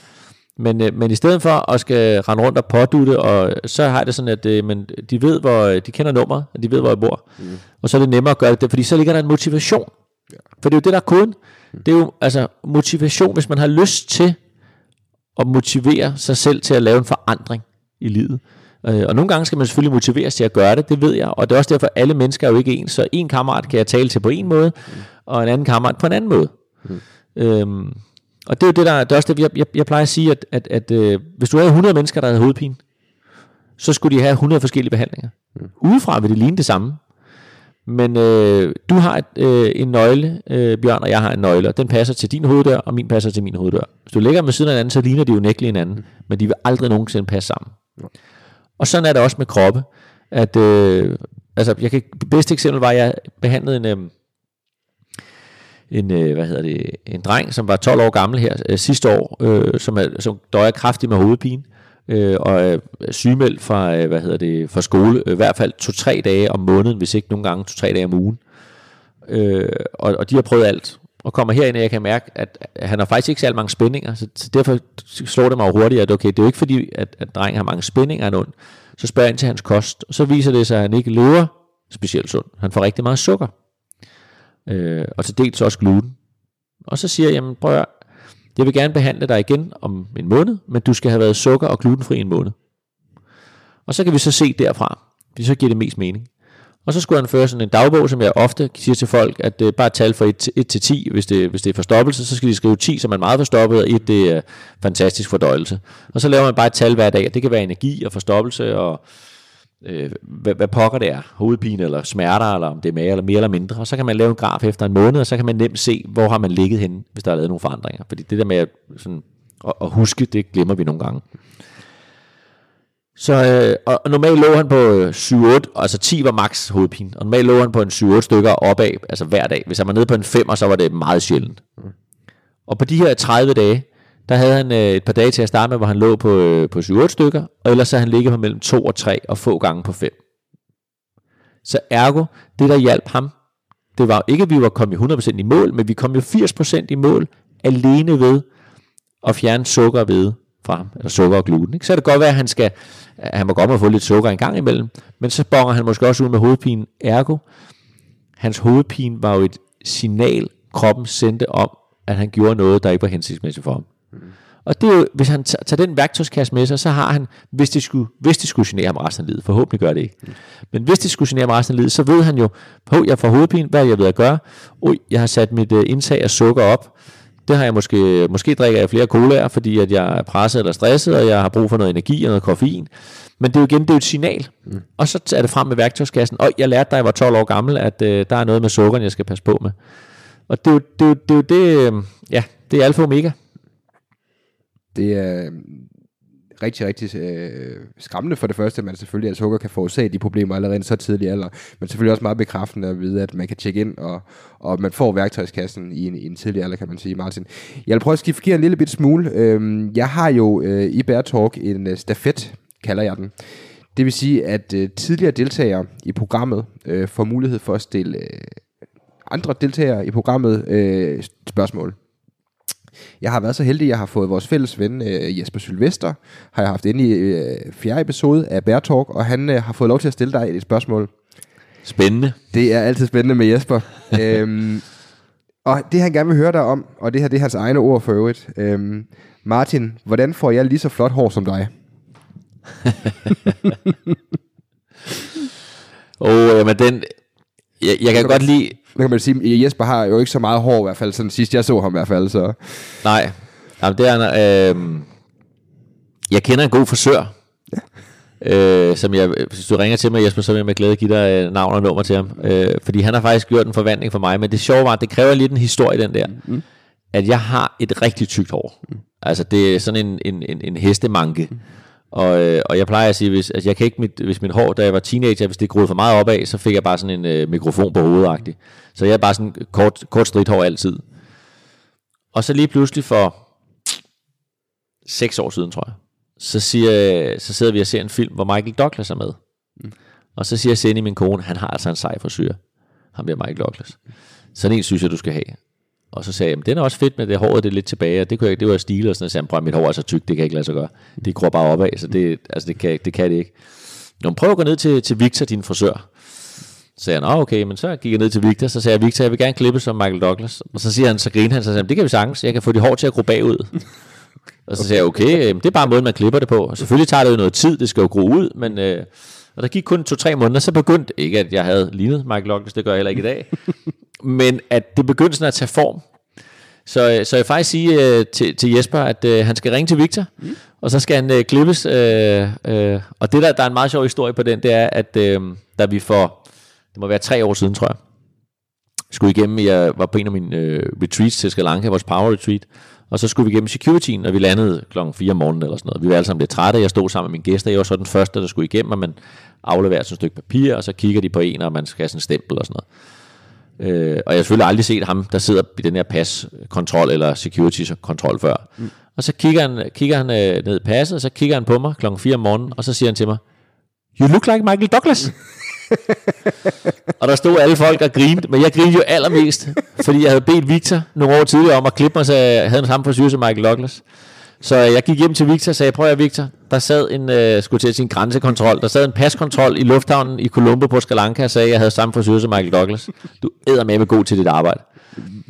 Men, øh, men i stedet for at skal rende rundt og pådutte, og så har jeg det sådan, at øh, men de ved, hvor de kender nummeret, og de ved, hvor jeg bor. Mm. Og så er det nemmere at gøre det, fordi så ligger der en motivation. Ja. For det er jo det, der er koden. Mm. Det er jo altså motivation, hvis man har lyst til at motivere sig selv til at lave en forandring i livet. Øh, og nogle gange skal man selvfølgelig motiveres til at gøre det, det ved jeg. Og det er også derfor, at alle mennesker er jo ikke ens. Så en kammerat kan jeg tale til på en måde, mm. og en anden kammerat på en anden måde. Mm. Øhm, og det er jo det, der, det er også det, jeg, jeg, jeg plejer at sige, at, at, at øh, hvis du havde 100 mennesker, der havde hovedpine, så skulle de have 100 forskellige behandlinger. Mm. Udefra vil det ligne det samme. Men øh, du har et, øh, en nøgle, øh, Bjørn, og jeg har en nøgle, og den passer til din hoveddør, og min passer til min hoveddør. Hvis du lægger dem ved siden af hinanden, så ligner de jo nægteligt hinanden, mm. men de vil aldrig nogensinde passe sammen. Mm. Og sådan er det også med kroppe, at øh, altså, jeg kan, bedste eksempel var, at jeg behandlede en, øh, en, øh, hvad hedder det, en dreng, som var 12 år gammel her øh, sidste år, øh, som, er, som døjer kraftigt med hovedpine, øh, og er sygemeldt fra, øh, hvad hedder det, fra skole, øh, i hvert fald to-tre dage om måneden, hvis ikke nogle gange to-tre dage om ugen. Øh, og, og de har prøvet alt, og kommer herind, og jeg kan mærke, at han har faktisk ikke særlig mange spændinger, så, så derfor slår det mig hurtigt, at okay, det er jo ikke fordi, at, at drengen har mange spændinger endnu. Så spørger jeg ind til hans kost, og så viser det sig, at han ikke lever specielt sund. Han får rigtig meget sukker øh, og til dels også gluten. Og så siger jeg, jamen prøv at, jeg vil gerne behandle dig igen om en måned, men du skal have været sukker- og glutenfri en måned. Og så kan vi så se derfra, vi så giver det mest mening. Og så skulle han føre sådan en dagbog, som jeg ofte siger til folk, at det er bare tal fra 1 til, 10. Hvis det, hvis det er forstoppelse, så skal de skrive 10, som er meget forstoppet, og 1 det er fantastisk fordøjelse. Og så laver man bare et tal hver dag, det kan være energi og forstoppelse og øh, hvad, hvad pokker det er, hovedpine eller smerter, eller om det er mere eller mere eller mindre, og så kan man lave en graf efter en måned, og så kan man nemt se, hvor har man ligget henne, hvis der er lavet nogle forandringer. Fordi det der med at, sådan, at, at huske, det glemmer vi nogle gange. Så øh, og normalt lå han på øh, 7-8, altså 10 var max hovedpine, og normalt lå han på en 7-8 stykker opad, altså hver dag. Hvis han var nede på en 5, så var det meget sjældent. Mm. Og på de her 30 dage, der havde han øh, et par dage til at starte med, hvor han lå på, øh, på 7-8 stykker, og ellers så han ligget på mellem 2 og 3 og få gange på 5. Så ergo, det der hjalp ham, det var ikke, at vi var kommet 100% i mål, men vi kom jo 80% i mål alene ved at fjerne sukker ved fra ham, eller sukker og gluten. Ikke? Så er det godt være, at han, skal, han må godt må få lidt sukker en gang imellem, men så bonger han måske også ud med hovedpinen. Ergo, hans hovedpine var jo et signal, kroppen sendte om, at han gjorde noget, der ikke var hensigtsmæssigt for ham. Og det er jo, hvis han tager den værktøjskasse med sig, så har han, hvis det skulle, hvis det skulle genere ham resten af livet, forhåbentlig gør det ikke, men hvis det skulle genere ham resten af livet, så ved han jo, på jeg får hovedpine, hvad er jeg ved at gøre? Ui, jeg har sat mit uh, indtag af sukker op, det har jeg måske, måske drikker jeg flere colaer, fordi at jeg er presset eller stresset, og jeg har brug for noget energi og noget koffein. Men det er jo igen, det er jo et signal. Mm. Og så er det frem med værktøjskassen. Og jeg lærte, da jeg var 12 år gammel, at uh, der er noget med sukkeren, jeg skal passe på med. Og det er jo det, er jo, det, er jo det øh, ja, det er alfa og omega. Det er rigtig, rigtig øh, skræmmende for det første, at man selvfølgelig at sukker kan forårsage de problemer allerede så tidlig alder, men selvfølgelig også meget bekræftende at vide, at man kan tjekke ind, og, og man får værktøjskassen i en, i en tidlig alder, kan man sige, Martin. Jeg vil prøve at skifte en lille bit smule. Øhm, jeg har jo øh, i Bear Talk en øh, stafet, kalder jeg den. Det vil sige, at øh, tidligere deltagere i programmet øh, får mulighed for at stille øh, andre deltagere i programmet øh, spørgsmål. Jeg har været så heldig, at jeg har fået vores fælles ven øh, Jesper Sylvester, har jeg haft inde i øh, fjerde episode af Bear Talk, og han øh, har fået lov til at stille dig et spørgsmål. Spændende. Det er altid spændende med Jesper. øhm, og det han gerne vil høre dig om, og det her det er hans egne ord for øvrigt. Øhm, Martin, hvordan får jeg lige så flot hår som dig? Åh, oh, jamen den... Jeg, jeg kan godt lide hvad kan man sige, Jesper har jo ikke så meget hår i hvert fald, sådan sidst jeg så ham i hvert fald. Så. Nej, Jamen, det er, øh, jeg kender en god frisør, ja. øh, som jeg, hvis du ringer til mig, Jesper, så vil jeg med glæde give dig øh, navn og nummer til ham. Øh, fordi han har faktisk gjort en forvandling for mig, men det sjove var, at det kræver lidt en historie, den der. Mm. At jeg har et rigtig tykt hår. Mm. Altså, det er sådan en, en, en, en hestemanke. Mm. Og, øh, og jeg plejer at sige, hvis, altså jeg kan ikke mit, hvis mit hår, da jeg var teenager, hvis det groede for meget opad, så fik jeg bare sådan en øh, mikrofon på hovedet. Så jeg er bare sådan kort, kort stridthår altid. Og så lige pludselig for seks år siden, tror jeg, så, siger, så sidder vi og ser en film, hvor Michael Douglas er med. Mm. Og så siger Senny, min kone, han har altså en sej frisyr. Ham der Michael Douglas. Sådan en synes jeg, du skal have. Og så sagde jeg, den er også fedt med det håret, det er lidt tilbage, og det, kunne jeg, det var stil og sådan, noget. så sagde han, mit hår er så tykt, det kan jeg ikke lade sig gøre. Det gror bare opad, så det, altså det, kan, det kan det ikke. Nå, prøv at gå ned til, til Victor, din frisør. Så sagde han, okay, men så gik jeg ned til Victor, så sagde jeg, Victor, jeg vil gerne klippe som Michael Douglas. Og så siger han, så griner han, så sagde han, det kan vi sagtens, jeg kan få dit hår til at gro bagud. Og så sagde jeg, okay, det er bare måden, man klipper det på. Og selvfølgelig tager det jo noget tid, det skal jo gro ud, men... Øh, og der gik kun to-tre måneder, så begyndte, ikke at jeg havde lignet Michael Douglas, det gør jeg heller ikke i dag, men at det begyndte sådan at tage form. Så, øh, så jeg vil faktisk sige øh, til, til Jesper, at øh, han skal ringe til Victor, mm. og så skal han øh, klippes. Øh, øh, og det der, der er en meget sjov historie på den, det er, at øh, da vi for, det må være tre år siden, tror jeg, skulle igennem, jeg var på en af mine øh, retreats til Sri Lanka, vores power retreat, og så skulle vi igennem securityen, og vi landede klokken 4 om morgenen eller sådan noget. Vi var alle sammen lidt trætte, jeg stod sammen med mine gæster, jeg var så den første, der skulle igennem, og man afleverer sådan et stykke papir, og så kigger de på en, og man skal have sådan en stempel og sådan noget. Øh, og jeg har selvfølgelig aldrig set ham, der sidder i den her paskontrol eller security-kontrol før. Mm. Og så kigger han, kigger han øh, ned i passet, og så kigger han på mig klokken 4 om morgenen, og så siger han til mig, You look like Michael Douglas. og der stod alle folk og grinede, men jeg grinede jo allermest, fordi jeg havde bedt Victor nogle år tidligere om at klippe mig, så jeg havde en samme frisyr som Michael Douglas. Så jeg gik hjem til Victor og sagde, prøv at Victor, der sad en, øh, skulle til sin grænsekontrol, der sad en paskontrol i lufthavnen i Colombo på Sri Lanka og sagde, at jeg havde samme frisyr som Michael Douglas. Du æder med god til dit arbejde.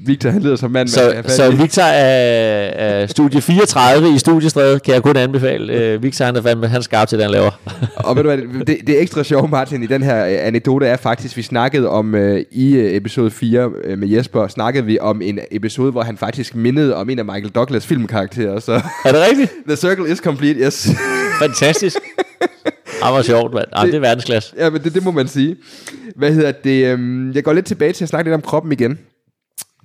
Victor, han lyder som mand. Så, så Victor er, er studie 34 i studiestredet, kan jeg kun anbefale. Uh, Victor, han er, fandme, han er skarp til det, han laver. og ved du hvad, det, det er ekstra sjovt, Martin, i den her anekdote er faktisk, vi snakkede om uh, i episode 4 uh, med Jesper, snakkede vi om en episode, hvor han faktisk mindede om en af Michael Douglas filmkarakterer. Så er det rigtigt? The Circle is complete, yes. Fantastisk. Det var sjovt, mand. Det, det er verdensklasse. Ja, men det, det må man sige. Hvad hedder det? Um, jeg går lidt tilbage til at snakke lidt om kroppen igen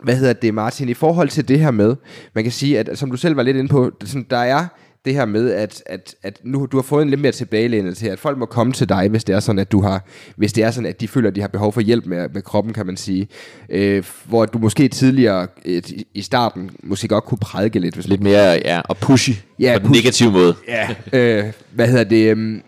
hvad hedder det, Martin, i forhold til det her med, man kan sige, at som du selv var lidt inde på, sådan, der er det her med, at, at, at nu du har fået en lidt mere tilbagelænet til, at folk må komme til dig, hvis det er sådan, at du har, hvis det er sådan, at de føler, at de har behov for hjælp med, med kroppen, kan man sige. Øh, hvor du måske tidligere et, i starten måske godt kunne prædike lidt. Hvis lidt mere, ja, og pushy ja, på den negative måde. Ja, øh, hvad hedder det, um,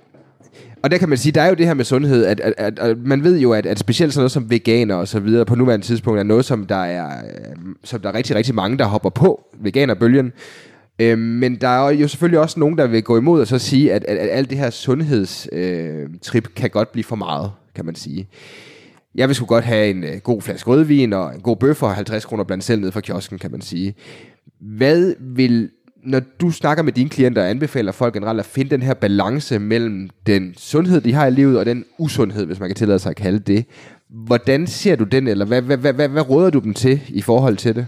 og der kan man sige, der er jo det her med sundhed, at, at, at, at man ved jo, at, at specielt sådan noget som veganer og så videre på nuværende tidspunkt er noget, som der er, øh, som der er rigtig, rigtig mange, der hopper på veganerbølgen. Øh, men der er jo selvfølgelig også nogen, der vil gå imod og så sige, at, at, at alt det her sundhedstrip øh, kan godt blive for meget, kan man sige. Jeg vil sgu godt have en øh, god flaske rødvin og en god bøf for 50 kroner blandt selv ned fra kiosken, kan man sige. Hvad vil når du snakker med dine klienter, anbefaler folk generelt at finde den her balance mellem den sundhed, de har i livet, og den usundhed, hvis man kan tillade sig at kalde det. Hvordan ser du den, eller hvad, hvad, hvad, hvad, hvad råder du dem til i forhold til det?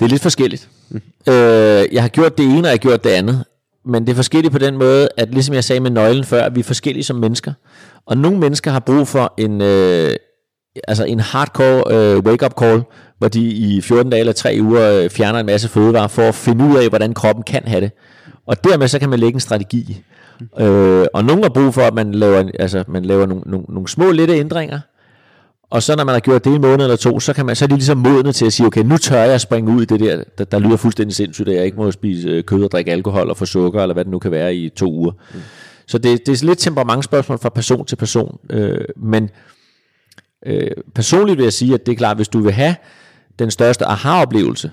Det er lidt forskelligt. Mm. Øh, jeg har gjort det ene, og jeg har gjort det andet. Men det er forskelligt på den måde, at ligesom jeg sagde med nøglen før, at vi er forskellige som mennesker. Og nogle mennesker har brug for en, øh, altså en hardcore øh, wake-up call, hvor de i 14 dage eller 3 uger øh, fjerner en masse fødevarer for at finde ud af, hvordan kroppen kan have det. Og dermed så kan man lægge en strategi. Øh, og nogen har brug for, at man laver, altså, man laver nogle, nogle, nogle små lette ændringer, og så når man har gjort det i en måned eller to, så, kan man, så er de ligesom modne til at sige, okay, nu tør jeg springe ud i det der, der, der lyder fuldstændig sindssygt, at jeg ikke må spise øh, kød og drikke alkohol og få sukker, eller hvad det nu kan være i to uger. Mm. Så det, det er lidt temperamentsspørgsmål fra person til person. Øh, men øh, personligt vil jeg sige, at det er klart, hvis du vil have den største aha-oplevelse,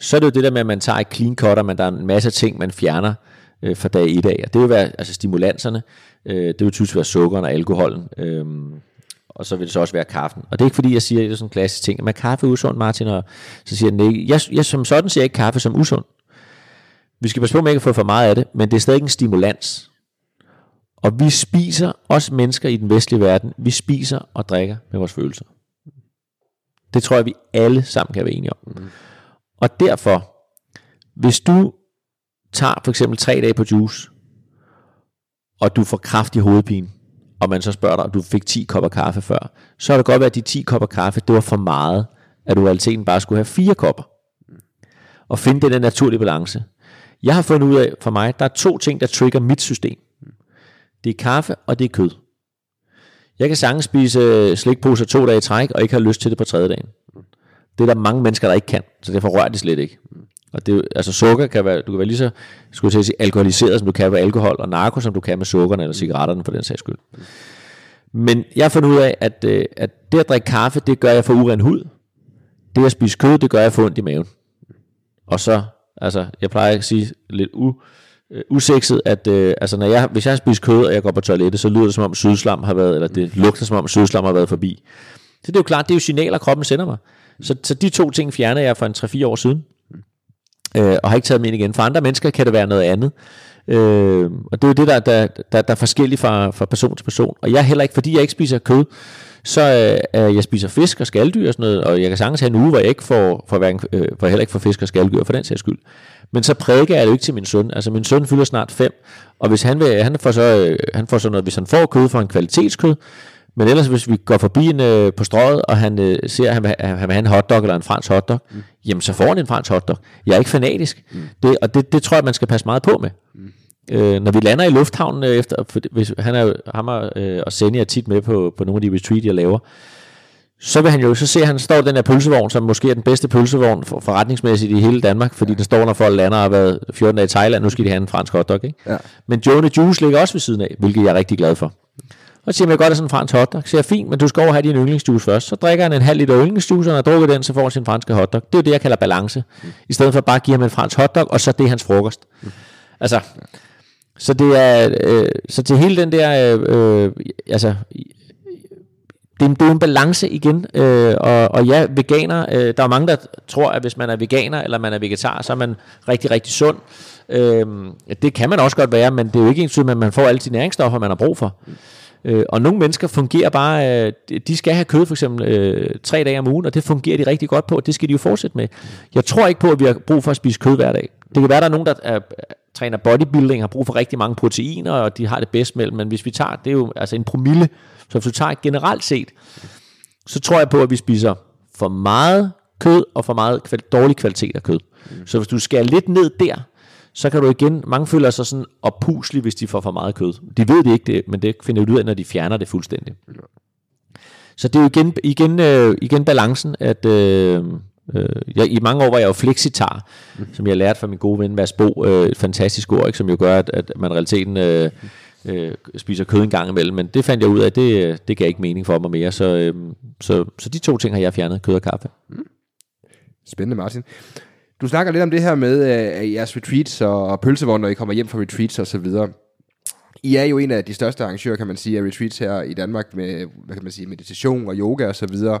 så er det jo det der med, at man tager et clean cut, og man, der er en masse ting, man fjerner øh, fra dag i af. Og det vil være altså stimulanserne, øh, det vil typisk være sukkeren og alkoholen, øh, og så vil det så også være kaffen. Og det er ikke fordi, jeg siger, at det er sådan en klassisk ting, at kaffe er usund, Martin, og så siger den ikke. Jeg, jeg som sådan siger ikke kaffe som usund. Vi skal passe på, at man ikke får for meget af det, men det er stadig en stimulans. Og vi spiser, os mennesker i den vestlige verden, vi spiser og drikker med vores følelser. Det tror jeg, vi alle sammen kan være enige om. Mm. Og derfor Hvis du tager for eksempel tre dage på juice, og du får kraftig hovedpine, og man så spørger dig, om du fik 10 kopper kaffe før, så er det godt være, at de 10 kopper kaffe, det var for meget, at du i realiteten bare skulle have fire kopper. Og finde den der naturlige balance. Jeg har fundet ud af, for mig, der er to ting, der trigger mit system. Det er kaffe, og det er kød. Jeg kan sagtens spise øh, slikposer to dage i træk, og ikke have lyst til det på tredje dagen. Det er der mange mennesker, der ikke kan, så derfor rører det slet ikke. Og det, er altså sukker kan være, du kan være lige så, skulle jeg til at sige, alkoholiseret, som du kan med alkohol, og narko, som du kan med sukkerne eller cigaretterne for den sags skyld. Men jeg har fundet ud af, at, øh, at det at drikke kaffe, det gør jeg for uren hud. Det at spise kød, det gør jeg for ondt i maven. Og så, altså, jeg plejer at sige lidt u, øh, usekset, at øh, altså, når jeg, hvis jeg har spist kød, og jeg går på toilettet, så lyder det som om sydslam har været, eller det lugter som om sydslam har været forbi. Så det er jo klart, det er jo signaler, kroppen sender mig. Så, så de to ting fjernede jeg for en 3-4 år siden, øh, og har ikke taget dem ind igen. For andre mennesker kan det være noget andet. Øh, og det er jo det, der, der, der, der er forskelligt fra, fra person til person. Og jeg heller ikke, fordi jeg ikke spiser kød, så øh, jeg spiser fisk og skalddyr og sådan noget, og jeg kan sagtens have en uge, hvor jeg ikke får, får, hverken, øh, får heller ikke får fisk og skalddyr for den sags skyld. Men så prædiker jeg det jo ikke til min søn. Altså min søn fylder snart fem, og hvis han, vil, han, får så, øh, han får så noget, hvis han får kød for en kvalitetskød, men ellers hvis vi går forbi en øh, på strøget, og han øh, ser, at han vil, han vil have en hotdog eller en fransk hotdog, mm. jamen så får han en fransk hotdog. Jeg er ikke fanatisk. Mm. Det, og det, det tror jeg, man skal passe meget på med. Mm. Øh, når vi lander i lufthavnen øh, efter, for, hvis, han er ham og, øh, og Senja er tit med på, på nogle af de retreat, jeg laver, så vil han jo, så ser han, står den her pølsevogn, som måske er den bedste pølsevogn for, forretningsmæssigt i hele Danmark, fordi den står, når folk lander og har været 14 dage i Thailand, nu skal de have en fransk hotdog, ikke? Ja. Men Joe Juice ligger også ved siden af, hvilket jeg er rigtig glad for. Og så siger man, godt er sådan en fransk hotdog. Så siger jeg, fint, men du skal over have din yndlingsjuice først. Så drikker han en halv liter yndlingsjuice, og når han har drukket den, så får han sin franske hotdog. Det er jo det, jeg kalder balance. Mm. I stedet for bare at give ham en fransk hotdog, og så det er hans frokost. Mm. Altså, så det er, øh, så til hele den der, øh, øh, altså, det, er det er jo en balance igen, øh, og, og ja, veganer, øh, der er mange, der tror, at hvis man er veganer, eller man er vegetar, så er man rigtig, rigtig sund. Øh, det kan man også godt være, men det er jo ikke ens at man får alle de næringsstoffer, man har brug for. Øh, og nogle mennesker fungerer bare, øh, de- de skal have kød for eksempel øh, tre dage om ugen, og det fungerer de rigtig godt på, og det skal de jo fortsætte med. Jeg tror ikke på, at vi har brug for at spise kød hver dag. Det kan være, at der er nogen, der er, træner bodybuilding, har brug for rigtig mange proteiner, og de har det bedst mellem, men hvis vi tager, det er jo altså en promille, så hvis du tager generelt set, så tror jeg på, at vi spiser for meget kød og for meget kval- dårlig kvalitet af kød. Mm. Så hvis du skærer lidt ned der, så kan du igen, mange føler sig sådan oppuslige, hvis de får for meget kød. De ved det ikke, det, men det finder de ud af, når de fjerner det fuldstændig. Så det er jo igen, igen, øh, igen balancen, at øh, øh, jeg, i mange år var jeg jo flexitar, mm. som jeg lærte fra min gode ven Mads Bo, øh, et fantastisk ord, ikke, som jo gør, at, at man realiteten øh, øh, spiser kød en gang imellem, men det fandt jeg ud af, det, øh, det gav ikke mening for mig mere, så, øh, så, så de to ting har jeg fjernet, kød og kaffe. Mm. Spændende, Martin. Du snakker lidt om det her med øh, jeres retreats og, og pølsevogn, når I kommer hjem fra retreats og så videre. I er jo en af de største arrangører, kan man sige, af retreats her i Danmark med, hvad kan man sige, meditation og yoga og så videre.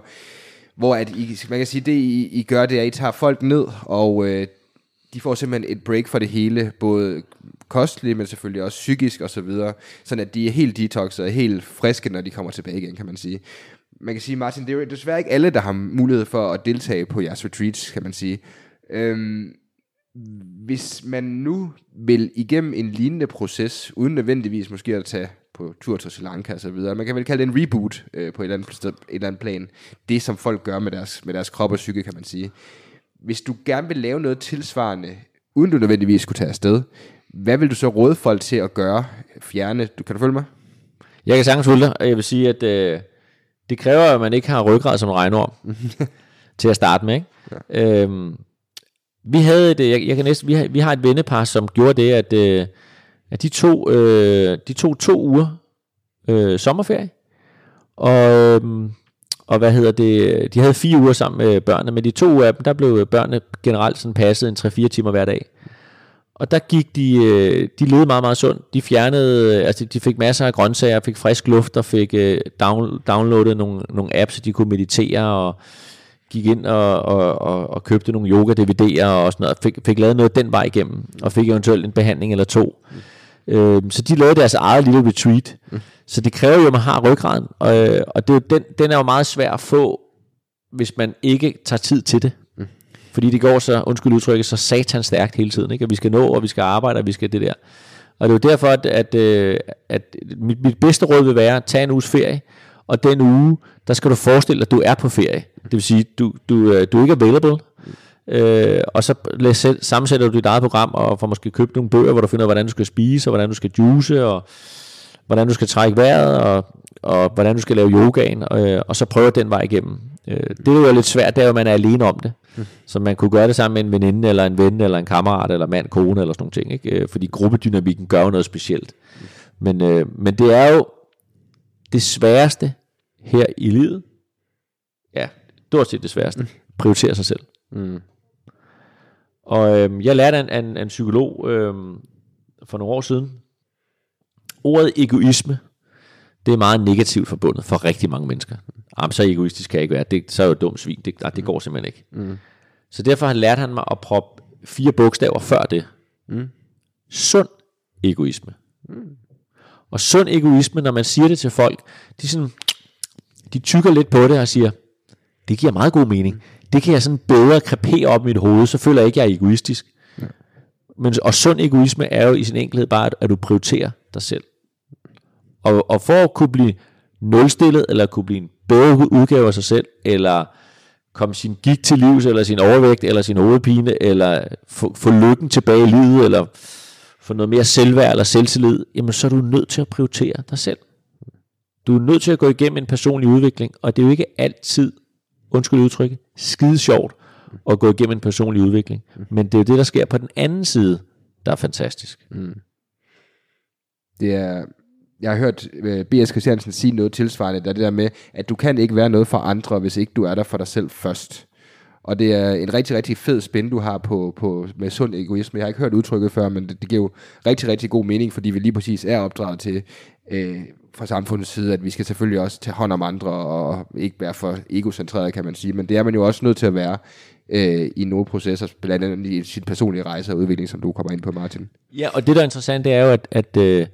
Hvor at I, man kan sige, det I, I gør, det er, at I tager folk ned, og øh, de får simpelthen et break for det hele, både kostligt, men selvfølgelig også psykisk og så videre, sådan at de er helt detoxet og helt friske, når de kommer tilbage igen, kan man sige. Man kan sige, Martin, det er jo desværre ikke alle, der har mulighed for at deltage på jeres retreats, kan man sige. Øhm, hvis man nu vil igennem en lignende proces, uden nødvendigvis måske at tage på tur til Sri Lanka og så videre, man kan vel kalde det en reboot øh, på et eller, andet, sted- et eller andet plan, det som folk gør med deres, med deres krop og psyke, kan man sige. Hvis du gerne vil lave noget tilsvarende, uden du nødvendigvis skulle tage afsted, hvad vil du så råde folk til at gøre? Fjerne, du, kan du følge mig? Jeg kan sagtens følge dig, og jeg vil sige, at øh, det kræver, at man ikke har ryggrad som en regnorm til at starte med. Ikke? Ja. Øhm, vi havde et, øh, jeg, jeg kan næsten, vi, har, vi har et vennepar, som gjorde det, at, øh, at de, tog, øh, de tog to uger øh, sommerferie, og, øhm, og hvad hedder det, de havde fire uger sammen med børnene, men de to uger af dem, der blev børnene generelt sådan passet en 3-4 timer hver dag. Og der gik de, øh, de levede meget, meget sundt. De fjernede, øh, altså de fik masser af grøntsager, fik frisk luft og fik øh, down, downloadet nogle, nogle apps, så de kunne meditere og gik ind og, og, og, og købte nogle yoga-DVD'er og sådan noget, og fik, fik lavet noget den vej igennem, og fik eventuelt en behandling eller to. Øh, så de lavede deres eget lille retreat. Så det kræver jo, at man har ryggraden, og, og det er jo den, den er jo meget svær at få, hvis man ikke tager tid til det. Fordi det går så, undskyld udtrykket, så satan stærkt hele tiden. Ikke? Og vi skal nå, og vi skal arbejde, og vi skal det der. Og det er jo derfor, at, at, øh, at mit, mit bedste råd vil være, at tage en uges ferie, og den uge, der skal du forestille dig, at du er på ferie. Det vil sige, du, du, øh, du er ikke available, øh, og så læs selv, sammensætter du dit eget program, og får måske købt nogle bøger, hvor du finder ud af, hvordan du skal spise, og hvordan du skal juice, og hvordan du skal trække vejret, og, og hvordan du skal lave yogaen, og, øh, og så prøver den vej igennem. Øh, det er jo lidt svært, det er jo, at man er alene om det. Så man kunne gøre det sammen med en veninde, eller en ven, eller en kammerat, eller mand, kone, eller sådan nogle ting. Ikke? Øh, Fordi gruppedynamikken gør noget specielt. Men, øh, men det er jo det sværeste her i livet. Ja, stort set det sværeste. Prioritere sig selv. Mm. Og øh, jeg lærte af en, en, en psykolog øh, for nogle år siden. Ordet egoisme, det er meget negativt forbundet for rigtig mange mennesker. Jamen, så egoistisk kan jeg ikke være. Det, så er jeg jo dum svin. Det, nej, det går simpelthen ikke. Mm. Så derfor lærte han mig at proppe fire bogstaver før det. Mm. Sund egoisme. Mm. Og sund egoisme, når man siger det til folk, de, sådan, de tykker lidt på det og siger, det giver meget god mening. Det kan jeg sådan bedre krepere op i mit hoved, så føler jeg ikke, jeg er egoistisk. Ja. Men, og sund egoisme er jo i sin enkelhed bare, at, at du prioriterer dig selv. Og, og for at kunne blive nulstillet, eller kunne blive en bedre udgave af sig selv, eller komme sin gik til livs, eller sin overvægt, eller sin hovedpine, eller få, få lykken tilbage i livet, eller få noget mere selvværd eller selvtillid, jamen så er du nødt til at prioritere dig selv. Du er nødt til at gå igennem en personlig udvikling, og det er jo ikke altid, undskyld udtrykket, skide sjovt at gå igennem en personlig udvikling. Men det er jo det, der sker på den anden side, der er fantastisk. Det er, jeg har hørt øh, uh, B.S. Christiansen sige noget tilsvarende, der er det der med, at du kan ikke være noget for andre, hvis ikke du er der for dig selv først. Og det er en rigtig, rigtig fed spænd, du har på, på, med sund egoisme. Jeg har ikke hørt udtrykket før, men det, det giver jo rigtig, rigtig god mening, fordi vi lige præcis er opdraget til øh, fra samfundets side, at vi skal selvfølgelig også tage hånd om andre, og ikke være for egocentreret, kan man sige. Men det er man jo også nødt til at være øh, i nogle processer, blandt andet i sin personlige rejse og udvikling, som du kommer ind på, Martin. Ja, og det der er interessant, det er jo, at, at, at øh,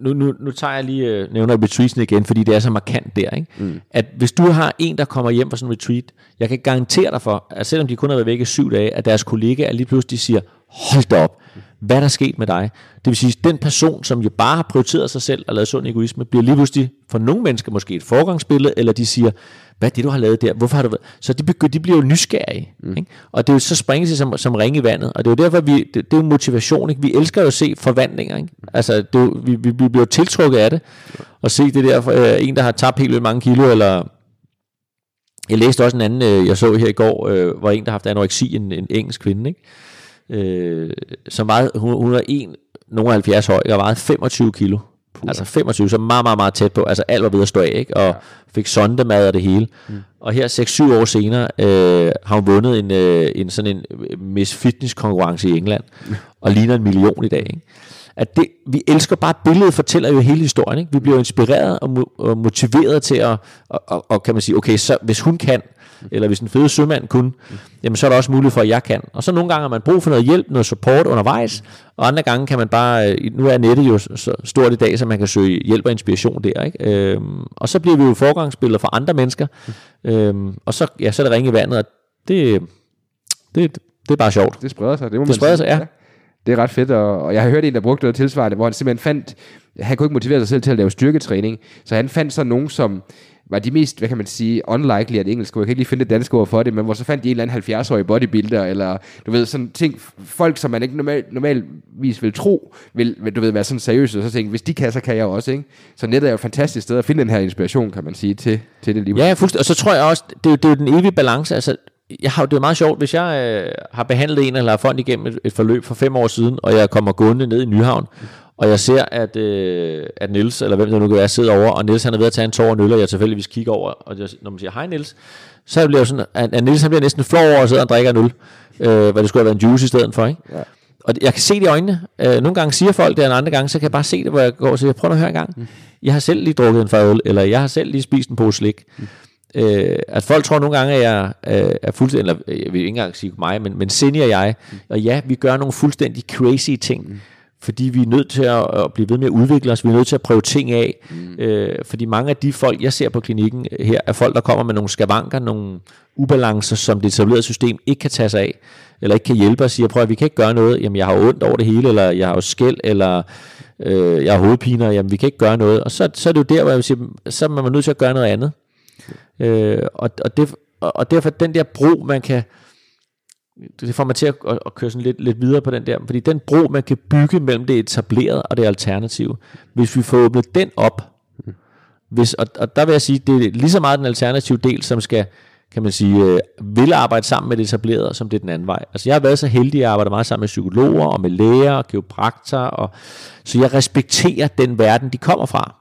nu, nu, nu tager jeg lige, øh, nævner retreatsen igen, fordi det er så markant der, ikke? Mm. at hvis du har en, der kommer hjem fra sådan en retreat, jeg kan garantere dig for, at selvom de kun har været væk i syv dage, at deres kollegaer lige pludselig siger, hold da op, hvad er der sket med dig? Det vil sige, den person, som jo bare har prioriteret sig selv og lavet sund egoisme, bliver lige pludselig for nogle mennesker måske et forgangsbillede, eller de siger, hvad er det, du har lavet der? Hvorfor har du været? Så de, begy- de bliver jo nysgerrige. Mm. Ikke? Og det er jo så springes som, som ringe i vandet. Og det er jo derfor, vi, det, det er jo motivation. Ikke? Vi elsker jo at se forvandlinger. Ikke? Altså, det er jo, vi, vi, vi bliver tiltrukket af det. Og se det der, øh, en der har tabt helt vildt mange kilo, eller jeg læste også en anden, øh, jeg så her i går, øh, hvor en, der har haft anoreksi, en, en engelsk kvinde, ikke? Øh, som meget, hun, hun er en, nogen 70 høj, og vejede 25 kilo. Puh. Altså 25, så meget, meget, meget tæt på. Altså alt var ved at stå af, ikke? Og ja. fik sondemad og det hele. Mm. Og her 6-7 år senere øh, har hun vundet en, øh, en sådan en Miss Fitness konkurrence i England, og ligner en million i dag, ikke? At det, vi elsker bare billedet fortæller jo hele historien. Ikke? Vi bliver inspireret og, mo- og motiveret til at, og, og, og kan man sige, okay, så hvis hun kan, eller hvis en fede sømand kunne, jamen så er der også mulighed for, at jeg kan. Og så nogle gange har man brug for noget hjælp, noget support undervejs, og andre gange kan man bare, øh, nu er nettet jo så stort i dag, så man kan søge hjælp og inspiration der, ikke? Øhm, og så bliver vi jo forgangsbilleder for andre mennesker, øhm, og så, ja, så er det ringe i vandet, og det, det, det er bare sjovt. Det spreder sig, det må Det man spreder sige. sig, ja. Det er ret fedt, og, og jeg har hørt en, der brugte noget tilsvarende, hvor han simpelthen fandt, han kunne ikke motivere sig selv til at lave styrketræning, så han fandt så nogen, som var de mest, hvad kan man sige, unlikely engelske ord. Jeg kan ikke lige finde det danske ord for det, men hvor så fandt de en eller anden 70-årig bodybuilder, eller du ved, sådan ting, folk, som man ikke normal, normalvis vil tro, vil, du ved, være sådan seriøse, og så tænke, hvis de kan, så kan jeg også, ikke? Så nettet er jo et fantastisk sted at finde den her inspiration, kan man sige, til, til det lige. Ja, fuldstændig. Og så tror jeg også, det er, jo- det er jo den evige balance. Altså, jeg har, det er meget sjovt, hvis jeg øh, har behandlet en eller har folk igennem et, et forløb for fem år siden, og jeg kommer gående ned i Nyhavn, og jeg ser, at, øh, at Niels, eller hvem det nu kan være, sidder over, og Niels han er ved at tage en tår og øl, og jeg tilfældigvis kigger over, og jeg, når man siger, hej Niels, så bliver jeg sådan, at, at Niels han bliver næsten flov over at sidde og drikke en øl, øh, hvad det skulle have været en juice i stedet for, ikke? Ja. Og jeg kan se det i øjnene. Øh, nogle gange siger folk det, og andre gange, så kan jeg bare se det, hvor jeg går og siger, prøv at høre en gang. Mm. Jeg har selv lige drukket en fad øl, eller jeg har selv lige spist en pose slik. Mm. Øh, at folk tror nogle gange, at jeg øh, er fuldstændig, eller jeg vil ikke engang sige mig, men, men Cindy og jeg, mm. og ja, vi gør nogle fuldstændig crazy ting, mm. Fordi vi er nødt til at, at blive ved med at udvikle os, vi er nødt til at prøve ting af, mm. øh, fordi mange af de folk, jeg ser på klinikken her, er folk, der kommer med nogle skavanker, nogle ubalancer, som det etablerede system ikke kan tage sig af, eller ikke kan hjælpe og siger, prøv at vi kan ikke gøre noget, jamen jeg har ondt over det hele, eller jeg har jo skæld, eller øh, jeg har hovedpiner, jamen vi kan ikke gøre noget, og så, så er det jo der, hvor jeg vil sige, så er man nødt til at gøre noget andet. Øh, og, og, det, og derfor den der bro, man kan, det får mig til at, at, at køre sådan lidt, lidt videre på den der, fordi den bro, man kan bygge mellem det etablerede og det alternative, hvis vi får åbnet den op, hvis, og, og der vil jeg sige, det er lige så meget den alternative del, som skal, kan man sige, øh, vil arbejde sammen med det etablerede, som det er den anden vej. Altså jeg har været så heldig, at jeg arbejder meget sammen med psykologer og med læger og geopraktorer, og, så jeg respekterer den verden, de kommer fra.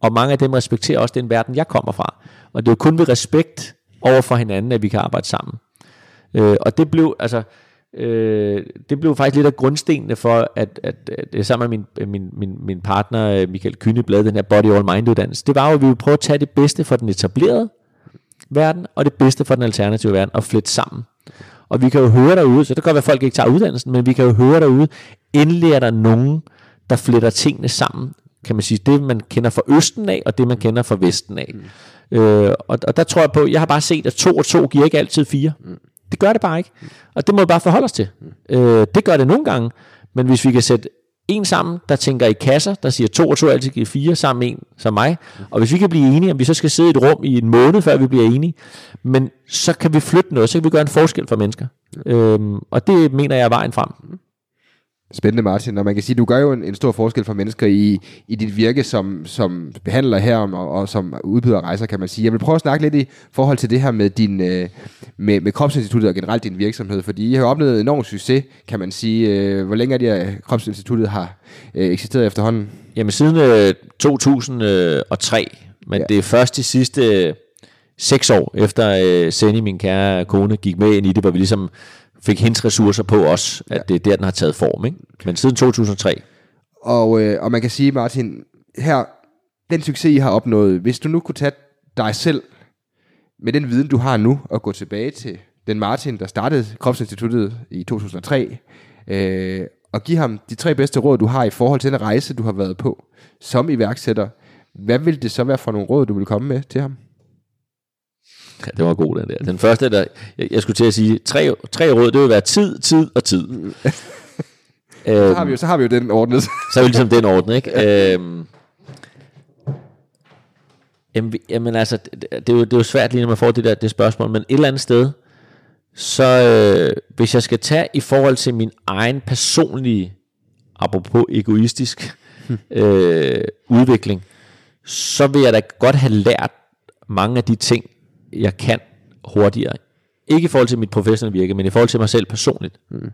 Og mange af dem respekterer også den verden, jeg kommer fra. Og det er jo kun ved respekt over for hinanden, at vi kan arbejde sammen. Øh, og det blev, altså, øh, det blev faktisk lidt af grundstenene for, at, at, at, sammen med min, min, min, min partner, øh, Michael Kyneblad, den her Body All Mind uddannelse, det var jo, at vi ville prøve at tage det bedste for den etablerede verden, og det bedste for den alternative verden, og flette sammen. Og vi kan jo høre derude, så det kan godt være, at folk ikke tager uddannelsen, men vi kan jo høre derude, endelig er der nogen, der fletter tingene sammen, kan man sige, det man kender fra Østen af, og det man kender fra Vesten af. Mm. Øh, og, og der tror jeg på, jeg har bare set, at to og to giver ikke altid fire. Mm. Det gør det bare ikke. Og det må vi bare forholde os til. Øh, det gør det nogle gange, men hvis vi kan sætte en sammen, der tænker i kasser, der siger to og to altid giver fire, sammen med en som mig. Og hvis vi kan blive enige, om vi så skal sidde i et rum i en måned, før vi bliver enige, men så kan vi flytte noget, så kan vi gøre en forskel for mennesker. Øhm, og det mener jeg er vejen frem. Spændende, Martin. Og man kan sige, du gør jo en, en stor forskel for mennesker i, i dit virke som, som behandler her og, og som udbyder rejser, kan man sige. Jeg vil prøve at snakke lidt i forhold til det her med, din, øh, med, med Kropsinstituttet og generelt din virksomhed, fordi I har oplevet enorm succes, kan man sige. Øh, hvor længe er det, at Kropsinstituttet har øh, eksisteret efterhånden? Jamen siden øh, 2003, men ja. det er først de sidste seks år, efter øh, Senny, min kære kone, gik med ind i det, hvor vi ligesom fik hendes ressourcer på os, at ja. det er der, den har taget form. Ikke? Men siden 2003. Og, øh, og man kan sige, Martin, her, den succes, I har opnået, hvis du nu kunne tage dig selv, med den viden, du har nu, og gå tilbage til den Martin, der startede Kropsinstituttet i 2003, øh, og give ham de tre bedste råd, du har i forhold til den rejse, du har været på som iværksætter, hvad vil det så være for nogle råd, du vil komme med til ham? Ja, det var god den der. Den første, der, jeg, jeg skulle til at sige, tre, tre råd, det vil være tid, tid og tid. så, har vi jo, så har vi jo den ordnet. så er vi ligesom den ordnet, ikke? øhm, jamen, jamen altså, det, det, er jo, det er jo svært lige, når man får det der det spørgsmål, men et eller andet sted, så øh, hvis jeg skal tage i forhold til min egen personlige, apropos egoistisk, øh, udvikling, så vil jeg da godt have lært mange af de ting, jeg kan hurtigere. Ikke i forhold til mit professionelle virke, men i forhold til mig selv personligt. Mm.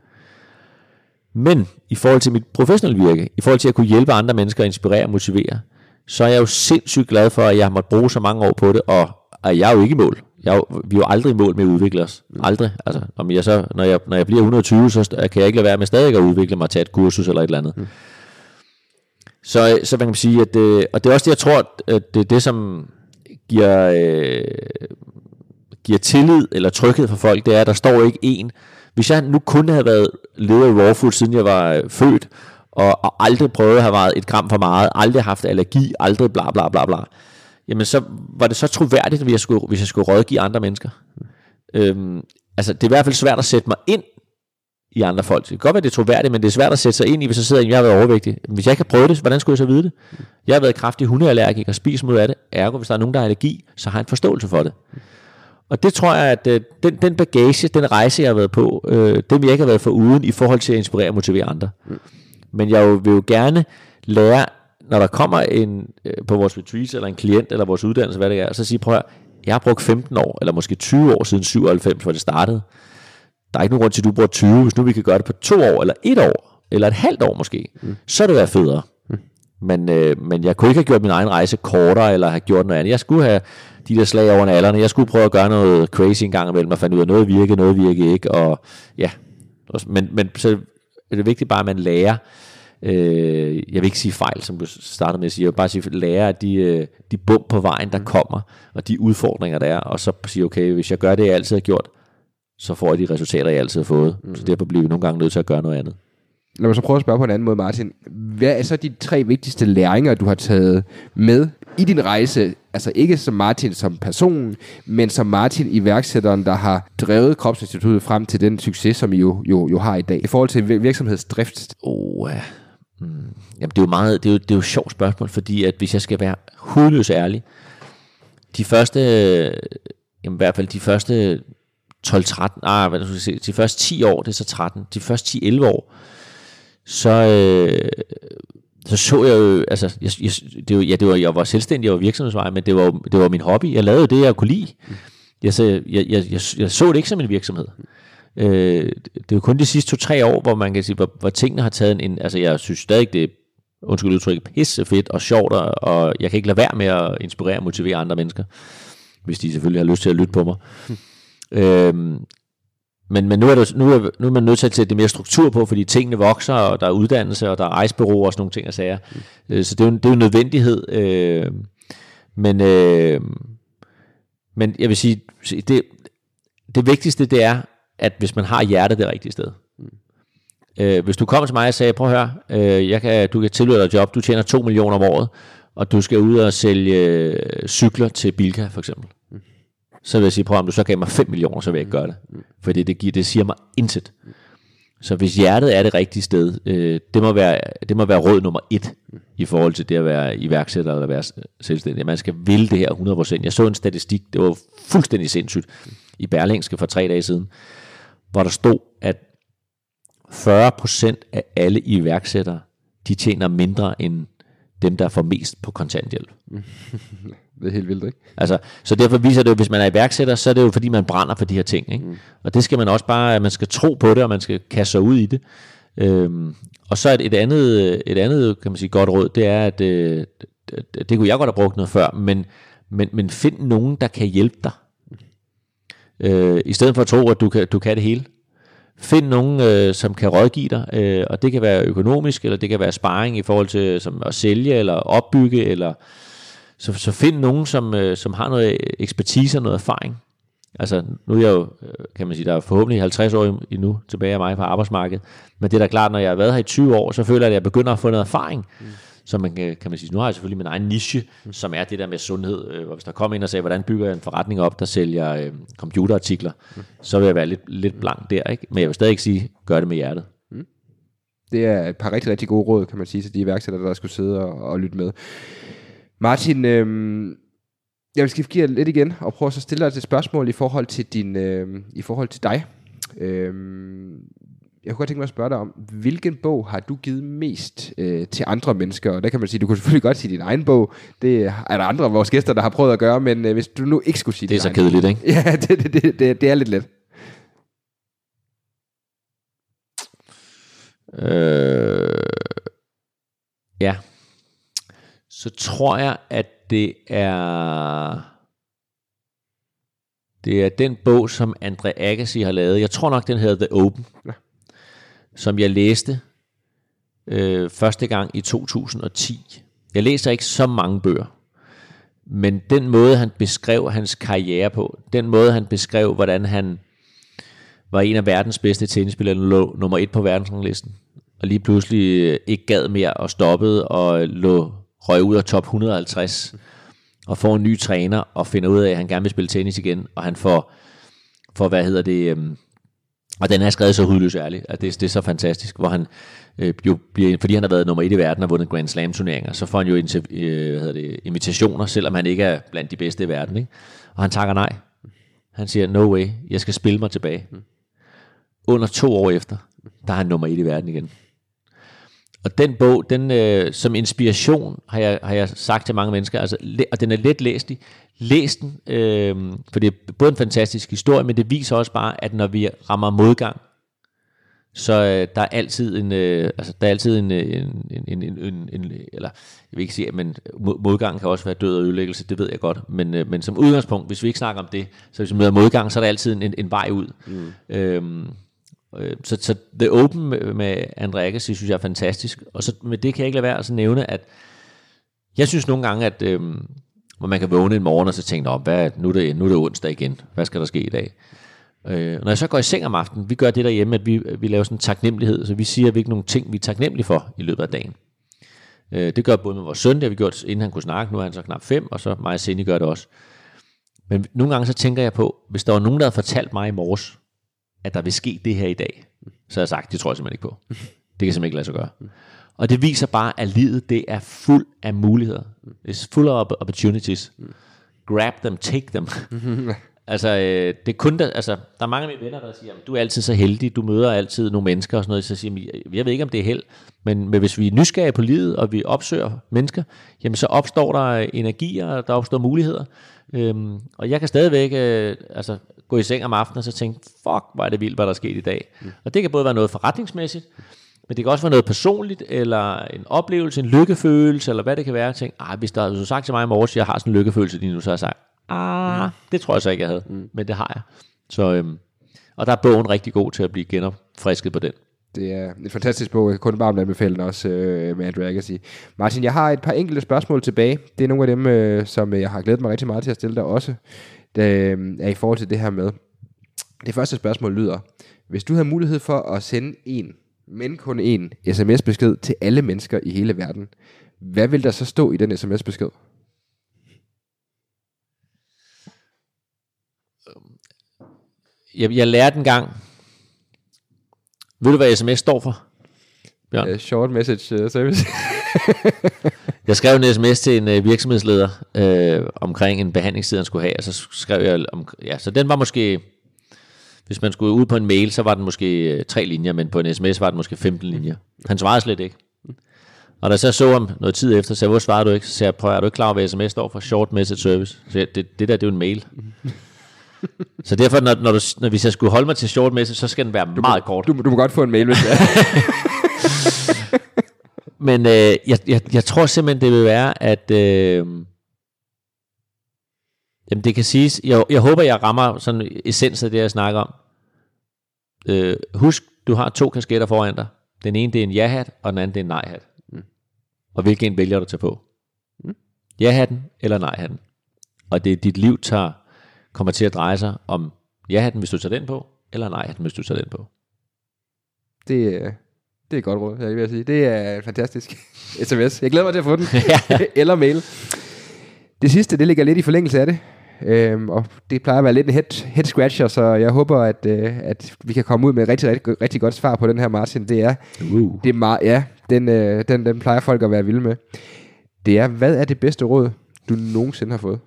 Men i forhold til mit professionelle virke, i forhold til at kunne hjælpe andre mennesker, inspirere og motivere, så er jeg jo sindssygt glad for, at jeg har måttet bruge så mange år på det, og at jeg er jo ikke i mål. Jeg er jo, vi er jo aldrig i mål med at udvikle os. Mm. Aldrig. Altså, om jeg så, når, jeg, når jeg bliver 120, så kan jeg ikke lade være med stadig at udvikle mig til et kursus eller et eller andet. Mm. Så, så man kan sige, at det, og det er også det, jeg tror, at det er det, som giver, øh, giver tillid eller tryghed for folk, det er, at der står ikke en. Hvis jeg nu kun havde været leder i raw food, siden jeg var øh, født, og, og aldrig prøvet at have været et gram for meget, aldrig haft allergi, aldrig bla bla bla bla, jamen så var det så troværdigt, hvis jeg skulle, hvis jeg skulle rådgive andre mennesker. Øhm, altså det er i hvert fald svært at sætte mig ind i andre folk. Det kan godt være, det er troværdigt, men det er svært at sætte sig ind i, hvis jeg sidder og jeg har været overvægtig. Hvis jeg ikke har prøvet det, hvordan skulle jeg så vide det? Jeg har været kraftig hundeallergiker og spist mod af det. Ergo, hvis der er nogen, der har allergi, så har jeg en forståelse for det. Og det tror jeg, at øh, den, den bagage, den rejse, jeg har været på, øh, det vil jeg ikke have været for uden i forhold til at inspirere og motivere andre. Men jeg vil jo gerne lære, når der kommer en øh, på vores retreat, eller en klient, eller vores uddannelse, hvad det er, så sige, prøv at jeg har brugt 15 år, eller måske 20 år siden 97, hvor det startede. Der er ikke nogen grund til, at du bruger 20, hvis nu vi kan gøre det på to år, eller et år, eller et halvt år måske, mm. så er det været federe. Mm. Men, øh, men jeg kunne ikke have gjort min egen rejse kortere, eller have gjort noget andet. Jeg skulle have de der slag over alderne. Jeg skulle prøve at gøre noget crazy en gang imellem, og fandt ud af, noget virke, noget virke ikke, og ja. Men, men så er det vigtigt bare, at man lærer, øh, jeg vil ikke sige fejl, som du startede med at sige, jeg vil bare sige, lære de, øh, de bump på vejen, der mm. kommer, og de udfordringer, der er, og så sige, okay, hvis jeg gør det, jeg altid har gjort, så får jeg de resultater, jeg altid har fået. Mm. Så derfor bliver vi nogle gange nødt til at gøre noget andet lad mig så prøve at spørge på en anden måde, Martin. Hvad er så de tre vigtigste læringer, du har taget med i din rejse? Altså ikke som Martin som person, men som Martin iværksætteren, der har drevet Kropsinstituttet frem til den succes, som I jo, jo, jo har i dag. I forhold til virksomhedsdrift. Oh, ja. Mm. Jamen, det er jo meget, det er jo, det er jo et sjovt spørgsmål, fordi at hvis jeg skal være hudløs ærlig, de første, jamen, i hvert fald de første 12-13, ah, hvad skal jeg sige, de første 10 år, det er så 13, de første 10-11 år, så, øh, så så jeg jo, altså, jeg, jeg, det var, ja, det var, jeg var selvstændig, jeg var virksomhedsvej, men det var, det var min hobby. Jeg lavede det, jeg kunne lide. Jeg, så, jeg, jeg, jeg, jeg så det ikke som en virksomhed. Øh, det er jo kun de sidste to-tre år, hvor man kan sige, hvor, hvor tingene har taget en, altså jeg synes stadig, det er, undskyld udtryk, pisse fedt og sjovt, og, og jeg kan ikke lade være med at inspirere og motivere andre mennesker, hvis de selvfølgelig har lyst til at lytte på mig. øhm, men, men nu, er det, nu, er, nu er man nødt til at sætte det mere struktur på, fordi tingene vokser, og der er uddannelse, og der er rejsebureauer og sådan nogle ting og sager. Mm. Så det er, jo, det er jo en nødvendighed. Øh, men, øh, men jeg vil sige, det, det vigtigste det er, at hvis man har hjertet det rigtige sted. Øh, hvis du kommer til mig og sagde, prøv at høre, øh, jeg kan, du kan tilbyde dig et job, du tjener 2 millioner om året, og du skal ud og sælge øh, cykler til Bilka for eksempel. Så vil jeg sige, prøv om du så gav mig 5 millioner, så vil jeg ikke gøre det. Fordi det, giver, det siger mig intet. Så hvis hjertet er det rigtige sted, øh, det, må være, det må være råd nummer et i forhold til det at være iværksætter eller være selvstændig. Man skal ville det her 100%. Jeg så en statistik, det var fuldstændig sindssygt, i Berlingske for tre dage siden, hvor der stod, at 40% af alle iværksættere, de tjener mindre end dem, der får mest på kontanthjælp. Det er helt vildt, ikke? Altså, så derfor viser det jo, hvis man er iværksætter, så er det jo fordi, man brænder for de her ting. Ikke? Mm. Og det skal man også bare, man skal tro på det, og man skal kaste sig ud i det. Øhm, og så et, et, andet, et andet, kan man sige, godt råd, det er, at øh, det, det kunne jeg godt have brugt noget før, men, men, men find nogen, der kan hjælpe dig. Øh, I stedet for at tro, at du kan, du kan det hele. Find nogen, øh, som kan rådgive dig, øh, og det kan være økonomisk, eller det kan være sparring i forhold til som at sælge, eller opbygge, eller så, så find nogen, som, øh, som har noget ekspertise og noget erfaring. Altså, nu er jeg jo, øh, kan man sige, der er forhåbentlig 50 år endnu tilbage af mig på arbejdsmarkedet, men det er da klart, når jeg har været her i 20 år, så føler jeg, at jeg begynder at få noget erfaring. Mm. Så man kan, kan man sige, nu har jeg selvfølgelig min egen niche, mm. som er det der med sundhed. Øh, hvor hvis der kommer ind og siger, hvordan bygger jeg en forretning op, der sælger øh, computerartikler, mm. så vil jeg være lidt, lidt blank der. Ikke? Men jeg vil stadig ikke sige, gør det med hjertet. Det er et par rigtig, rigtig gode råd, kan man sige, til de iværksættere, der skulle sidde og, og lytte med. Martin, øhm, jeg vil skifte gear lidt igen, og prøve at stille dig et spørgsmål i forhold til, din, øhm, i forhold til dig. Øhm, jeg kunne godt tænke mig at spørge dig om, hvilken bog har du givet mest øh, til andre mennesker? Og der kan man sige, du kunne selvfølgelig godt sige din egen bog. Det er der andre af vores gæster, der har prøvet at gøre, men øh, hvis du nu ikke skulle sige Det er så kedeligt, ikke? bog. Ja, det, det, det, det, det er lidt let. Øh, ja. Så tror jeg, at det er... Det er den bog, som Andre Agassi har lavet. Jeg tror nok, den hedder The Open. Ja. Som jeg læste øh, første gang i 2010. Jeg læser ikke så mange bøger. Men den måde, han beskrev hans karriere på, den måde, han beskrev, hvordan han var en af verdens bedste tennisspillere, lå nummer et på verdensranglisten, og lige pludselig øh, ikke gad mere og stoppede og øh, lå røg ud af top 150 og får en ny træner og finder ud af, at han gerne vil spille tennis igen, og han får, får hvad hedder det, øhm, og den er skrevet så hudløs ærligt, at det, det er så fantastisk, hvor han øh, jo bliver, fordi han har været nummer et i verden og vundet Grand Slam turneringer, så får han jo interv- øh, hvad hedder det, invitationer, selvom han ikke er blandt de bedste i verden, ikke? og han takker nej. Han siger, no way, jeg skal spille mig tilbage. Under to år efter, der er han nummer et i verden igen. Og den bog, den øh, som inspiration, har jeg, har jeg sagt til mange mennesker, altså, og den er let læselig. Læs den, øh, for det er både en fantastisk historie, men det viser også bare, at når vi rammer modgang, så øh, der er altid en, øh, altså, der er altid en, øh, en, en, en, en, en, eller jeg vil ikke sige, men modgang kan også være død og ødelæggelse, det ved jeg godt, men, øh, men som udgangspunkt, hvis vi ikke snakker om det, så hvis vi møder modgang, så er der altid en, en vej ud. Mm. Øhm, Øh, Så, så The Open med, med Andre Agassi synes jeg er fantastisk. Og så med det kan jeg ikke lade være at så nævne, at jeg synes nogle gange, at øh, hvor man kan vågne en morgen og så tænke, om, hvad, nu, er det, nu er det onsdag igen. Hvad skal der ske i dag? Øh, når jeg så går i seng om aftenen, vi gør det derhjemme, at vi, vi laver sådan en taknemmelighed, så vi siger hvilke nogle ting, vi er taknemmelige for i løbet af dagen. Øh, det gør både med vores søn, det har vi gjort, inden han kunne snakke, nu er han så knap fem, og så mig og Cindy gør det også. Men nogle gange så tænker jeg på, hvis der var nogen, der havde fortalt mig i morges, at der vil ske det her i dag, så har jeg sagt, det tror jeg simpelthen ikke på. Det kan simpelthen ikke lade sig gøre. Og det viser bare, at livet det er fuld af muligheder. It's full of opportunities. Grab them, take them. altså, øh, det er kun der, altså, der er mange af mine venner, der siger, du er altid så heldig, du møder altid nogle mennesker og sådan noget. Så siger jeg, jeg ved ikke, om det er held, men, men hvis vi er nysgerrige på livet, og vi opsøger mennesker, jamen så opstår der energier, og der opstår muligheder. Øhm, og jeg kan stadigvæk øh, altså, gå i seng om aftenen og så tænke, fuck, hvor er det vildt, hvad der er sket i dag. Mm. Og det kan både være noget forretningsmæssigt, men det kan også være noget personligt, eller en oplevelse, en lykkefølelse, eller hvad det kan være. Jeg tænker, ah, hvis der havde sagt til mig i morges, at jeg har sådan en lykkefølelse lige nu, så har jeg sagt, ah, mm. det tror jeg så ikke, jeg havde. Mm. Men det har jeg. Så, øhm, og der er bogen rigtig god til at blive genopfrisket på den. Det er en fantastisk bog. Jeg kan kun varmt anbefale den også øh, med Andrew Agassi. Martin, jeg har et par enkelte spørgsmål tilbage. Det er nogle af dem, øh, som jeg har glædet mig rigtig meget til at stille dig også. Det øh, er i forhold til det her med. Det første spørgsmål lyder, hvis du havde mulighed for at sende en, men kun en sms-besked til alle mennesker i hele verden, hvad vil der så stå i den sms-besked? Jeg, jeg lærte en gang, ved du hvad sms står for? Bjørn? Uh, short message uh, service. Jeg skrev en sms til en uh, virksomhedsleder øh, omkring en behandlingstid, han skulle have, og så skrev jeg om, ja, så den var måske, hvis man skulle ud på en mail, så var den måske uh, tre linjer, men på en sms var den måske 15 linjer. Han svarede slet ikke. Og da så så ham noget tid efter, så sagde hvor svarer du ikke? Så sagde jeg, prøv, er du ikke klar over, hvad sms står for? Short Message Service. Så jeg, det, det der, det er jo en mail. så derfor, når, når, du, når hvis jeg skulle holde mig til short message, så skal den være du meget må, kort. Du, du må godt få en mail, hvis det er. Men øh, jeg, jeg, jeg tror simpelthen, det vil være, at... Øh, jamen det kan siges... Jeg, jeg håber, jeg rammer sådan essens af det, jeg snakker om. Øh, husk, du har to kasketter foran dig. Den ene, det er en ja-hat, og den anden, det er en nej-hat. Mm. Og hvilken vælger du at tage på? Mm. Ja-hatten eller nej-hatten? Og det er dit liv tager, kommer til at dreje sig om ja-hatten, hvis du tager den på, eller nej-hatten, hvis du tager den på. det, er- det er et godt råd, jeg vil sige. Det er fantastisk. SMS. Jeg glæder mig til at få den. eller mail. Det sidste, det ligger lidt i forlængelse af det. Øhm, og det plejer at være lidt en head, head scratcher, så jeg håber, at, øh, at vi kan komme ud med et rigtig, rigtig, rigtig godt svar på den her, Martin. Det er, Uh. det er meget, ja, den, øh, den, den plejer folk at være vilde med. Det er, hvad er det bedste råd, du nogensinde har fået?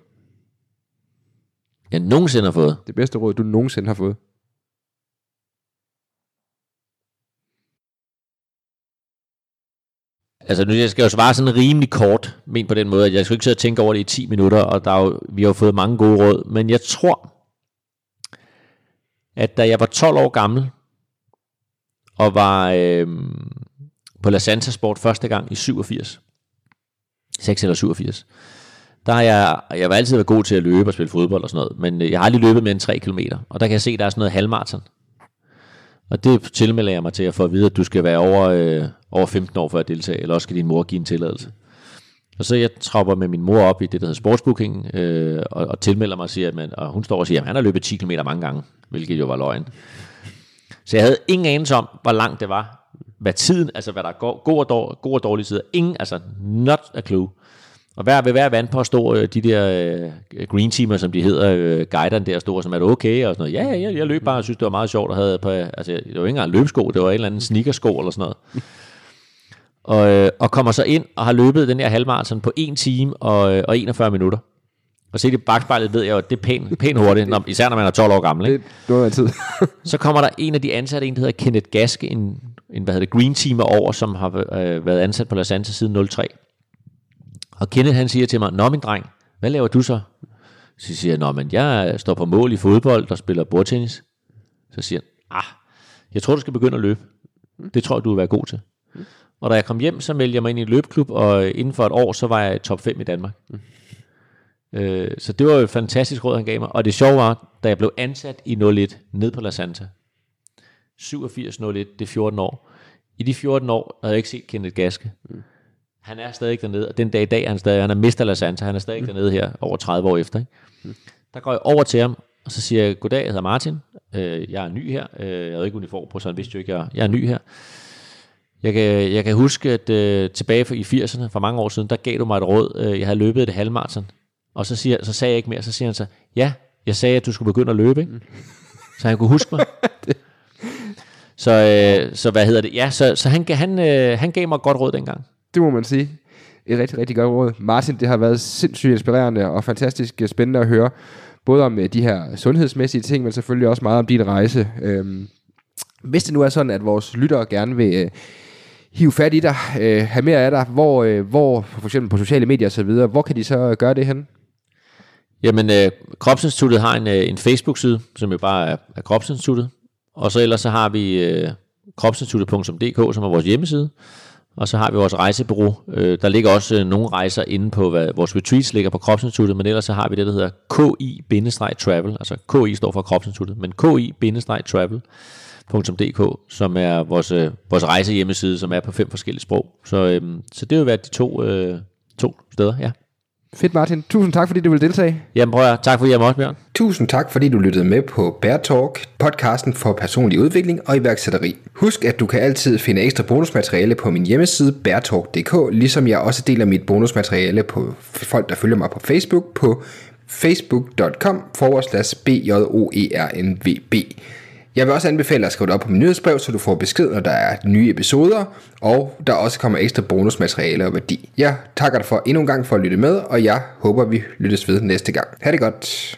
Jeg nogensinde har fået. Det bedste råd, du nogensinde har fået? Altså nu jeg skal jo svare sådan rimelig kort, men på den måde, at jeg skal ikke sidde og tænke over det i 10 minutter, og der er jo, vi har jo fået mange gode råd, men jeg tror, at da jeg var 12 år gammel, og var øh, på La Santa Sport første gang i 87, 6 eller 87, der har jeg, jeg har altid været god til at løbe og spille fodbold og sådan noget, men øh, jeg har aldrig løbet mere end 3 km, og der kan jeg se, at der er sådan noget halvmarathon. Og det tilmelder jeg mig til at få at vide, at du skal være over, øh, over 15 år for at deltage, eller også skal din mor give en tilladelse. Og så jeg tropper med min mor op i det, der hedder sportsbooking, øh, og, og tilmelder mig og siger, at man, og hun står og siger, at han har løbet 10 km mange gange, hvilket jo var løgn. Så jeg havde ingen anelse om, hvor langt det var, hvad tiden, altså hvad der går, god, og, dårlig, god og dårlig side. Ingen, altså not a clue. Og hver, ved hver vand på at stå øh, de der øh, green teamer, som de hedder, øh, guiderne der stod, som er det okay, og sådan noget. Ja, ja, jeg, jeg løb bare og synes, det var meget sjovt, og havde på, altså, det var ikke engang løbesko, det var en eller anden sneakersko eller sådan noget. Og, øh, og kommer så ind og har løbet den her halvmarathon på 1 time og, øh, og 41 minutter. Og se det i bagspejlet ved jeg jo, at det er pænt, pænt hurtigt, når, især når man er 12 år gammel. Ikke? Det noget af tid. Så kommer der en af de ansatte, en der hedder Kenneth Gaske, en, en hvad hedder det, green teamer over, som har øh, været ansat på La Santa siden 03. Og Kenneth han siger til mig, Nå min dreng, hvad laver du så? Så siger jeg, Nå men jeg øh, står på mål i fodbold og spiller bordtennis. Så siger han, ah, jeg tror du skal begynde at løbe. Det tror jeg, du vil være god til. Og da jeg kom hjem, så meldte jeg mig ind i en løbeklub, og øh, inden for et år, så var jeg top 5 i Danmark. Øh, så det var jo et fantastisk råd, han gav mig. Og det sjove var, da jeg blev ansat i 01 ned på La Santa, 87-01, det er 14 år. I de 14 år havde jeg ikke set Kenneth Gaske. Han er stadig dernede, og den dag i dag er han stadig, han er Mr. La Santa, han er stadig dernede her, over 30 år efter. Ikke? Der går jeg over til ham, og så siger jeg, goddag, jeg hedder Martin, Øh, jeg er ny her. Øh, jeg havde ikke uniform på, så han vidste jo ikke, jeg, jeg er ny her. Jeg kan, jeg kan huske, at øh, tilbage i 80'erne, for mange år siden, der gav du mig et råd. Øh, jeg havde løbet et halvmarathon. Og så, siger, så sagde jeg ikke mere. Så siger han så, ja, jeg sagde, at du skulle begynde at løbe. Ikke? Så han kunne huske mig. så, øh, så hvad hedder det? Ja, så, så han, han, øh, han gav mig et godt råd dengang. Det må man sige. Et rigtig, rigtig godt råd. Martin, det har været sindssygt inspirerende og fantastisk spændende at høre. Både om øh, de her sundhedsmæssige ting, men selvfølgelig også meget om din rejse. Øhm, hvis det nu er sådan, at vores lyttere gerne vil øh, hive fat i dig, øh, have mere af dig, hvor, øh, hvor for eksempel på sociale medier osv., hvor kan de så øh, gøre det hen? Jamen, øh, Kropsinstituttet har en, øh, en Facebook-side, som jo bare er, er Kropsinstituttet. Og så ellers så har vi øh, kropsinstituttet.dk, som er vores hjemmeside. Og så har vi vores rejsebureau. Øh, der ligger også øh, nogle rejser inde på, hvad vores retreats ligger på Kropsinstituttet, men ellers så har vi det, der hedder KI-travel. Altså KI står for Kropsinstituttet, men KI-travel.dk, som er vores, øh, vores rejsehjemmeside, som er på fem forskellige sprog. Så, øh, så det vil være de to, øh, to steder, ja. Fedt Martin. Tusind tak, fordi du vil deltage. Jamen prøv at, tak fordi jeg måtte, Bjørn. Tusind tak, fordi du lyttede med på Bear Talk, podcasten for personlig udvikling og iværksætteri. Husk, at du kan altid finde ekstra bonusmateriale på min hjemmeside beartalk.dk, ligesom jeg også deler mit bonusmateriale på folk, der følger mig på Facebook på facebook.com forward slash bjoernvb. Jeg vil også anbefale at skrive det op på min nyhedsbrev, så du får besked, når der er nye episoder, og der også kommer ekstra bonusmateriale og værdi. Jeg takker dig for endnu en gang for at lytte med, og jeg håber, vi lyttes ved næste gang. Ha' det godt.